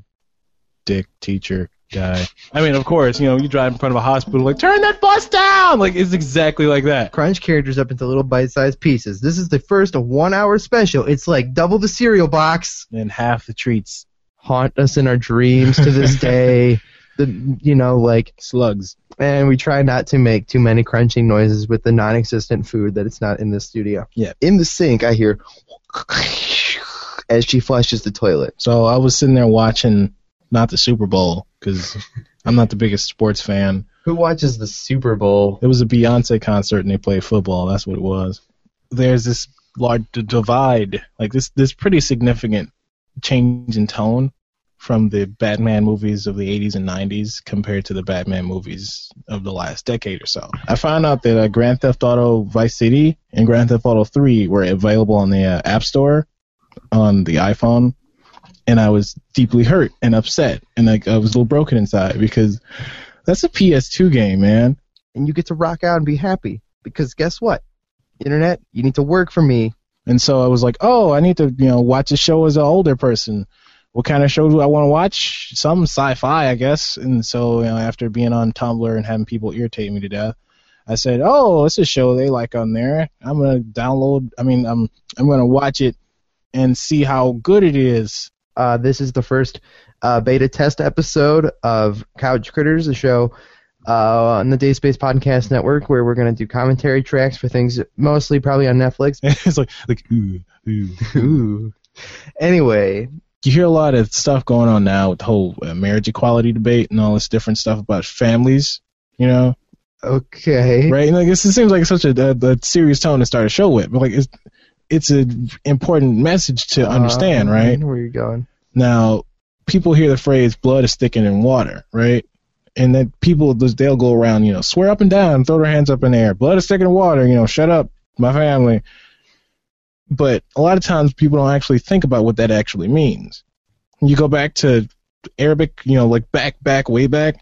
dick teacher guy. I mean, of course, you know, you drive in front of a hospital, like, turn that bus down! Like, it's exactly like that. Crunch characters up into little bite-sized pieces. This is the first one-hour special. It's like double the cereal box. And half the treats. Haunt us in our dreams to this <laughs> day. The you know like Slugs. and we try not to make too many crunching noises with the non-existent food that it's not in the studio. Yeah. In the sink, I hear <laughs> as she flushes the toilet. So I was sitting there watching, not the Super Bowl, because I'm not the biggest sports fan. Who watches the Super Bowl? It was a Beyonce concert and they played football. That's what it was. There's this large divide, like this, this pretty significant change in tone from the Batman movies of the 80s and 90s compared to the Batman movies of the last decade or so. I found out that uh, Grand Theft Auto Vice City and Grand Theft Auto 3 were available on the uh, App Store on the iPhone, and I was deeply hurt and upset, and like I was a little broken inside because that's a PS2 game, man. And you get to rock out and be happy because guess what? Internet, you need to work for me. And so I was like, oh, I need to, you know, watch a show as an older person. What kind of show do I want to watch? Some sci-fi, I guess. And so, you know, after being on Tumblr and having people irritate me to death, I said, oh, it's a show they like on there. I'm gonna download. I mean, I'm I'm gonna watch it and see how good it is. Uh, this is the first uh, beta test episode of Couch Critters, a show uh, on the Dayspace Podcast Network where we're going to do commentary tracks for things mostly probably on Netflix. <laughs> it's like like ooh ooh. <laughs> Ooh. Anyway, You hear a lot of stuff going on now with the whole uh, marriage equality debate and all this different stuff about families. You know, okay. right? And like this, it seems like such a, a, a serious tone to start a show with, but like it's it's an important message to understand, Uh, right? Where you going? Now, people hear the phrase "blood is thicker than water," right? And then people they'll go around, you know, swear up and down, throw their hands up in the air, blood is thicker than water, you know, shut up, my family. But a lot of times people don't actually think about what that actually means. You go back to Arabic, you know, like back, back, way back.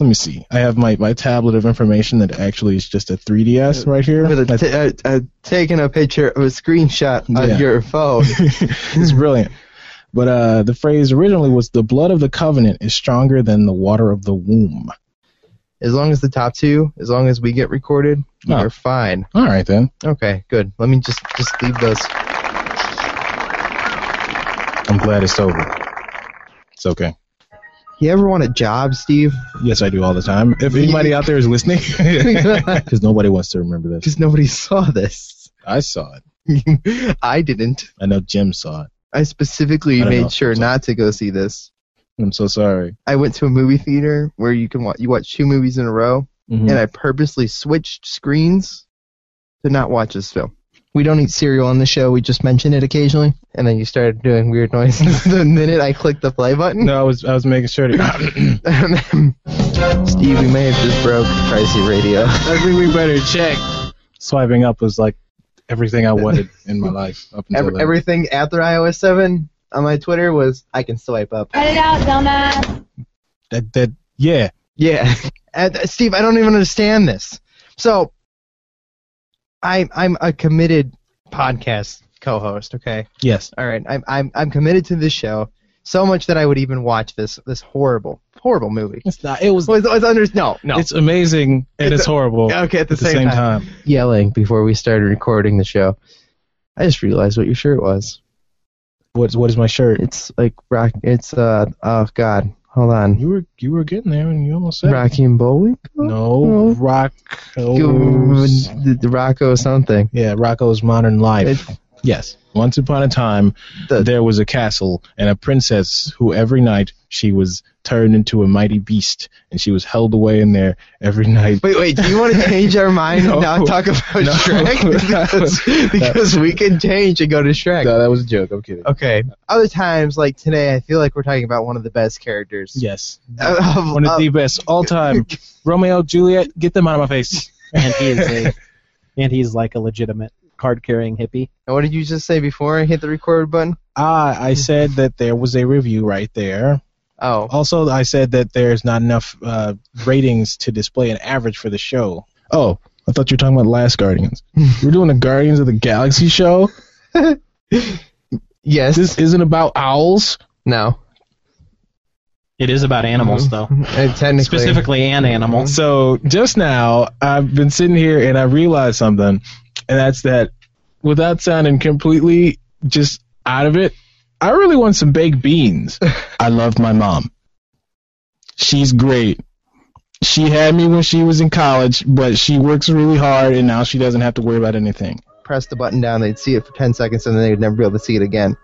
Let me see. I have my, my tablet of information that actually is just a 3DS right here. With a t- uh, uh, taking a picture of a screenshot of Yeah. your phone. <laughs> it's brilliant. But uh, the phrase originally was the blood of the covenant is stronger than the water of the womb. As long as the top two, as long as we get recorded, Oh. we're fine. All right then. Okay, good. Let me just just leave those. I'm glad it's over. It's okay. You ever want a job, Steve? Yes, I do all the time. If anybody out there is listening, <laughs> <laughs> because nobody wants to remember this. Because nobody saw this. I saw it. <laughs> I didn't. I know Jim saw it. I specifically don't know. made sure not to go see this. I'm so sorry. I went to a movie theater where you can watch you watch two movies in a row, Mhm. and I purposely switched screens to not watch this film. We don't eat cereal on the show. We just mention it occasionally. And then you started doing weird noises <laughs> the minute I clicked the play button. No, I was I was making sure to. <coughs> Steve, we may have just broke Tri C Radio. I think we better check. Swiping up was like everything I wanted in my life up until Every, everything after iOS 7 on my Twitter was I can swipe up. Cut it out, dumbass. that that yeah. Yeah, <laughs> and, uh, Steve, I don't even understand this. So, I'm I'm a committed podcast co-host. Okay, Yes. all right. I'm I'm I'm committed to this show so much that I would even watch this this horrible horrible movie. It's not. It was. Was was under no no. It's amazing and It's it's, horrible <laughs> okay, at the, at the same, same time. time. Yelling before we started recording the show. I just realized what your shirt was. What's what is my shirt? It's like rock. It's uh oh god. Hold on. You were you were getting there and you almost said. Rocky and Bullwinkle. No, Rock. The, the Rocco something. Yeah, Rocco's Modern Life. It- yes. Once upon a time, The- there was a castle and a princess who every night she was turned into a mighty beast and she was held away in there every night. Wait, wait. Do you want to <laughs> change our mind No. and now talk about No. Shrek? <laughs> because, because we can change and go to Shrek. No, that was a joke. I'm kidding. Okay. Other times, like today, I feel like we're talking about one of the best characters. Yes. <laughs> Of- One of of- the best all time. Romeo, Juliet, get them out of my face. and he is a, and he's like a legitimate card carrying hippie. And what did you just say before I hit the record button? Ah, I <laughs> said that there was a review right there. Oh, Also, I said that there's not enough uh, ratings to display an average for the show. Oh, I thought you were talking about Last Guardians. We're doing a Guardians of the Galaxy show. <laughs> yes. This isn't about owls. no. It is about animals, though. <laughs> Uh, technically. Specifically, an animal. So just now, I've been sitting here and I realized something, and that's that without sounding completely just out of it, I really want some baked beans. <laughs> I love my mom. She's great. She had me when she was in college, but she works really hard, and now she doesn't have to worry about anything. Press the button down, they'd see it for 10 seconds, and then they'd never be able to see it again.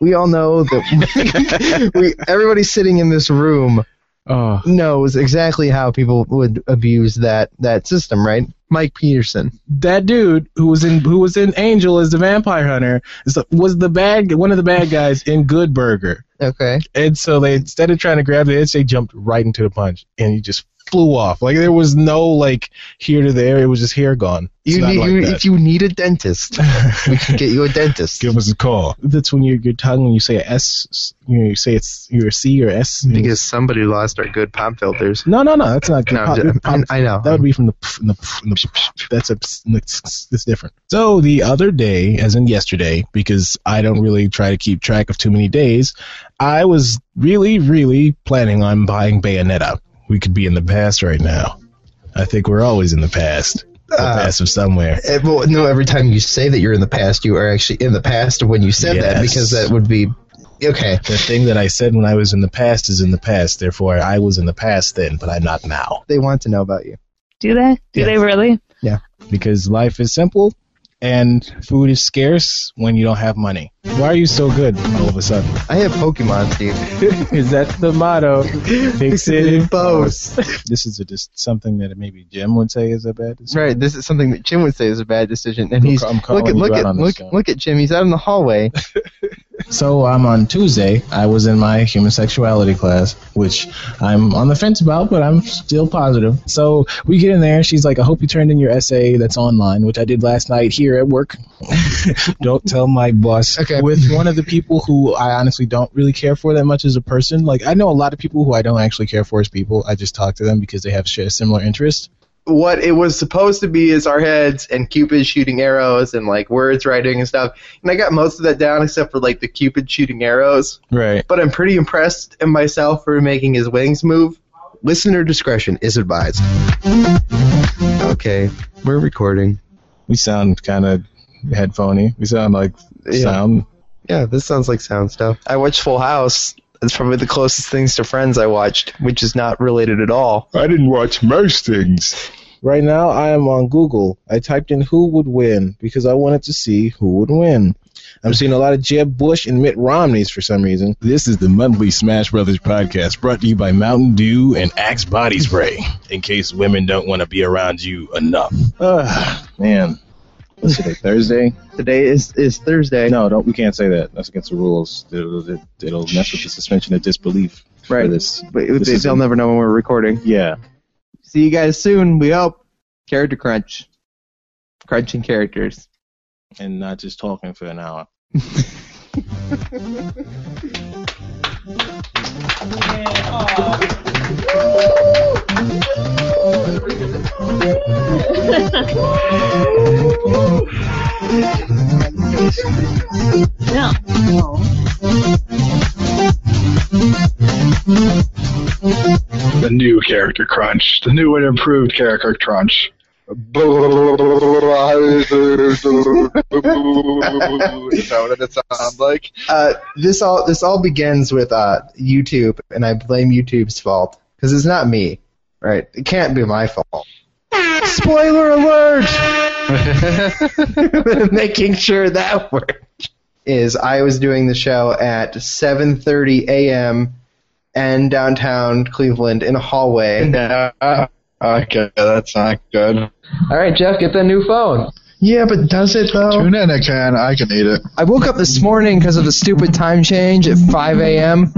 We all know that we, <laughs> everybody sitting in this room Oh, knows exactly how people would abuse that, that system, right? Mike Peterson. that dude who was in who was in Angel as the vampire hunter is the, was the bad one of the bad guys in Good Burger. Okay. And so they instead of trying to grab the edge, they jumped right into the punch, and he just flew off. Like there was no like here to there. It was just hair gone. You need, like you, if you need a dentist, we can get you a dentist. <laughs> Give us a call. That's when your your tongue when you say a S, you, know, you say it's your C or S. Because somebody lost our good pop filters. no, no, no, that's not good. No, Pop- <laughs> I'm- pop- I know. That would be from the pff the pff the pff. That's a it's, it's different. So the other day, as in yesterday, because I don't really try to keep track of too many days, I was really, really planning on buying Bayonetta. We could be in the past right now. I think we're always in the past. The Uh, past of somewhere. Eh, well, no, every time you say that you're in the past, you are actually in the past of when you said that, because that would be okay. The thing that I said when I was in the past is in the past. Therefore, I was in the past then, but I'm not now. They want to know about you. Do they? Do Yes. they really? Yeah. Because life is simple and food is scarce when you don't have money. Why are you so good all of a sudden? I have Pokemon, Steve. <laughs> is that the motto? Fix it in post. This is a, just something that maybe Jim would say is a bad decision. Right, this is something that Jim would say is a bad decision, and he's I'm calling look at you look out at on look look at Jim. He's out in the hallway. <laughs> So um, on Tuesday, I was in my human sexuality class, which I'm on the fence about, but I'm still positive. So we get in there. She's like, "I hope you turned in your essay that's online, which I did last night here at work." <laughs> don't tell my boss. Okay. With one of the people who I honestly don't really care for that much as a person. Like I know a lot of people who I don't actually care for as people. I just talk to them because they have sh- similar interests. What it was supposed to be is our heads and Cupid shooting arrows and like words writing and stuff. And I got most of that down except for like the Cupid shooting arrows. Right. But I'm pretty impressed in myself for making his wings move. Listener discretion is advised. Okay, we're recording. We sound kind of headphony. We sound like Yeah. sound. Yeah, this sounds like sound stuff. I watched Full House. It's probably the closest things to Friends I watched, which is not related at all. I didn't watch most things. Right now, I am on Google. I typed in who would win because I wanted to see who would win. I'm seeing a lot of Jeb Bush and Mitt Romneys for some reason. This is the monthly Smash Brothers podcast brought to you by Mountain Dew and Axe Body Spray. In case women don't want to be around you enough. Ah, man. What's today? Thursday? Today is is Thursday. No, don't. We can't say that. That's against the rules. It'll, it, it'll mess with the suspension of disbelief. for Right. This. But This they, they'll never know when we're recording. Yeah. See you guys soon. We hope. Character crunch. Crunching characters. And not just talking for an hour. <laughs> The new character crunch. The new and improved character crunch. Is that what it sounds like? Uh, this all this all begins with uh, YouTube, and I blame YouTube's fault because it's not me, right? It can't be my fault. Spoiler alert! <laughs> <laughs> Making sure that worked. Is I was doing the show at 7:30 a.m. and downtown Cleveland in a hallway. <laughs> Yeah. Okay, that's not good. All right, Jeff, get that new phone. Yeah, but does it though? Tune in, I can. I can eat it. I woke up this morning because of the stupid time change at 5 a.m.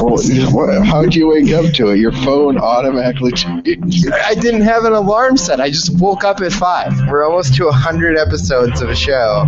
Well, How'd you wake up to it? Your phone automatically changed. I didn't have an alarm set. I just woke up at 5. We're almost to 100 episodes of a show.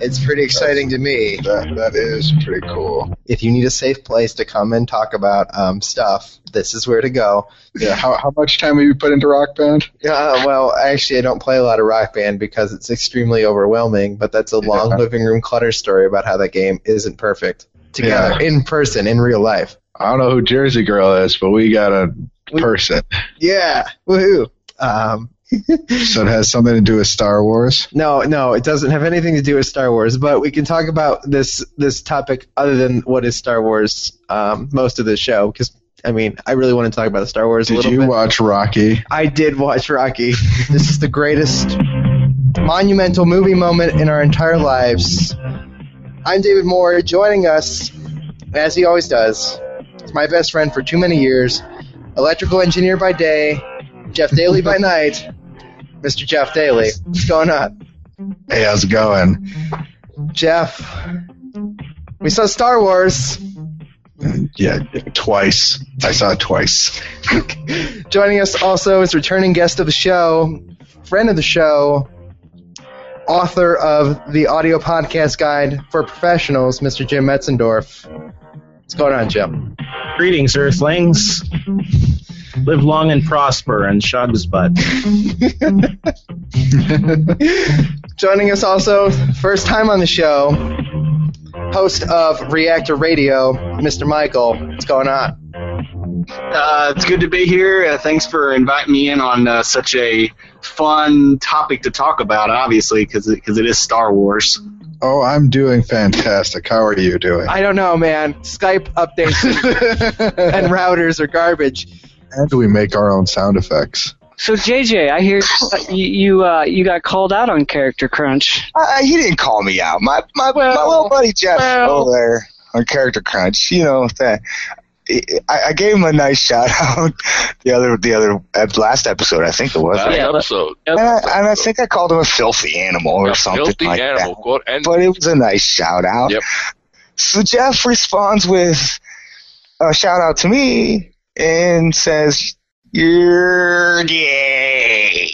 It's pretty exciting to me. That that is pretty cool. If you need a safe place to come and talk about um, stuff, this is where to go. Yeah. How how much time have you put into Rock Band? Uh, well, actually, I don't play a lot of Rock Band because it's extremely overwhelming, but that's a long Yeah. living room clutter story about how that game isn't perfect together Yeah. in person, in real life. I don't know who Jersey Girl is, but we got a person. Yeah, woohoo. Um, <laughs> So it has something to do with Star Wars. No, no, it doesn't have anything to do with Star Wars. But we can talk about this this topic other than what is Star Wars um, most of the show because I mean I really want to talk about the Star Wars a Did you bit. watch Rocky? I did watch Rocky. this is the greatest monumental movie moment in our entire lives. I'm David Moore. Joining us, as he always does, is my best friend for too many years, electrical engineer by day, Jeff Daly by <laughs> night, Mr. Jeff Daly. What's going on? Hey, how's it going? Jeff, we saw Star Wars. Yeah, twice. I saw it twice. <laughs> Joining us also is returning guest of the show, friend of the show, author of the audio podcast guide for professionals, Mr. Jim Metzendorf. What's going on, Jim? Greetings, Earthlings. Live long and prosper, and Shug's butt. <laughs> Joining us also, first time on the show, host of Reactor Radio, Mr. Michael. What's going on? Uh, it's good to be here. Uh, thanks for inviting me in on uh, such a fun topic to talk about, obviously, because it, 'cause it is Star Wars. Oh, I'm doing fantastic. How are you doing? I don't know, man. Skype updates <laughs> and routers are garbage. And we make our own sound effects. So JJ, I hear uh, you you, uh, you got called out on Character Crunch. Uh, he didn't call me out. My my, my little buddy Jeff well. over there on Character Crunch. You know that. I, I gave him a nice shout out <laughs> the other the other last episode I think it was. Last Yeah, episode. And I, and I think I called him a filthy animal or A something filthy like animal. that. Quote, and But it was a nice shout out. Yep. So Jeff responds with a shout out to me and says, "You're gay,"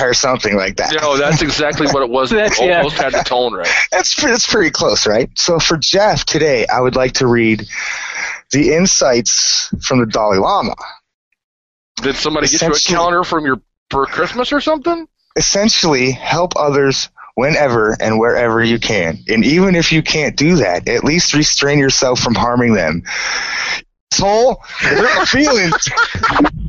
or something like that. know, that's exactly what it was. <laughs> That's- yeah. Almost had the tone right. That's that's pretty close, right? So for Jeff today, I would like to read the insights from the Dalai Lama. Did somebody get you a calendar from your for Christmas or something? Essentially, help others whenever and wherever you can, and even if you can't do that, at least restrain yourself from harming them. Soul, hurt feelings. <laughs>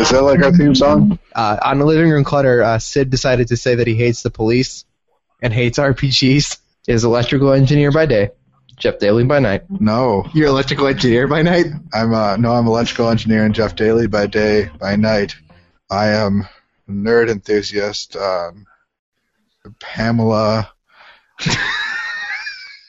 Is that like our theme song? Uh, on the living room clutter, uh, Sid decided to say that he hates the police and hates RPGs. Is electrical engineer by day, Jeff Daly by night. No, You're electrical engineer by night. I'm uh, no, I'm electrical engineer and Jeff Daly by day, by night. I am a nerd enthusiast. Um, Pamela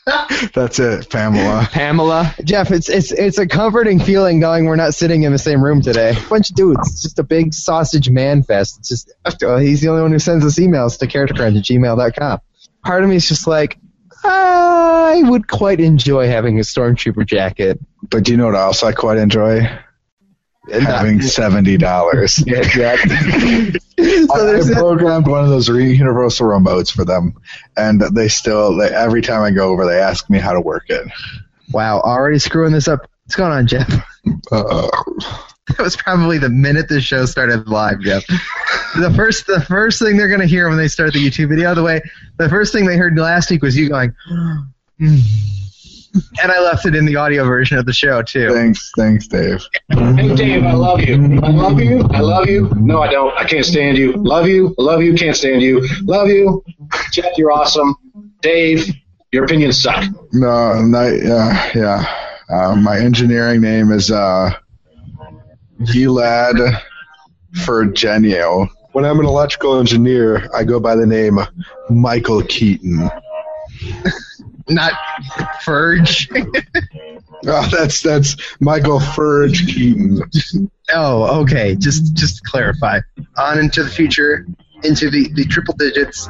<laughs> That's it, Pamela. Pamela. Jeff, it's it's it's a comforting feeling knowing we're not sitting in the same room today. Bunch of dudes. It's just a big sausage man fest. It's just uh, he's the only one who sends us emails to charactercrime at gmail.com. Part of me is just like, I would quite enjoy having a stormtrooper jacket. But do you know what else I quite enjoy? Having <laughs> seventy dollars. Yeah, exactly. <laughs> I, I programmed one of those re- universal remotes for them, and they still they, every time I go over, they ask me how to work it. Wow, already screwing this up. What's going on, Jeff? <laughs> Uh, That was probably the minute the show started live, Jeff. the first the first thing they're gonna hear when they start the YouTube video, the way the first thing they heard last week was you going <gasps> "Hmm." And I left it in the audio version of the show too. Thanks, thanks, Dave. Hey, Dave, I love you. I love you. I love you. No, I don't. I can't stand you. Love you. Love you. Can't stand you. Love you. Jeff, you're awesome. Dave, your opinions suck. No, not, yeah, yeah. Uh, my engineering name is uh, Gilad Fergenio. When I'm an electrical engineer, I go by the name Michael Keaton. <laughs> Not Ferge. <laughs> Oh, that's that's Michael Ferge Keaton. oh, okay. Just just to clarify. On into the future, into the, the triple digits.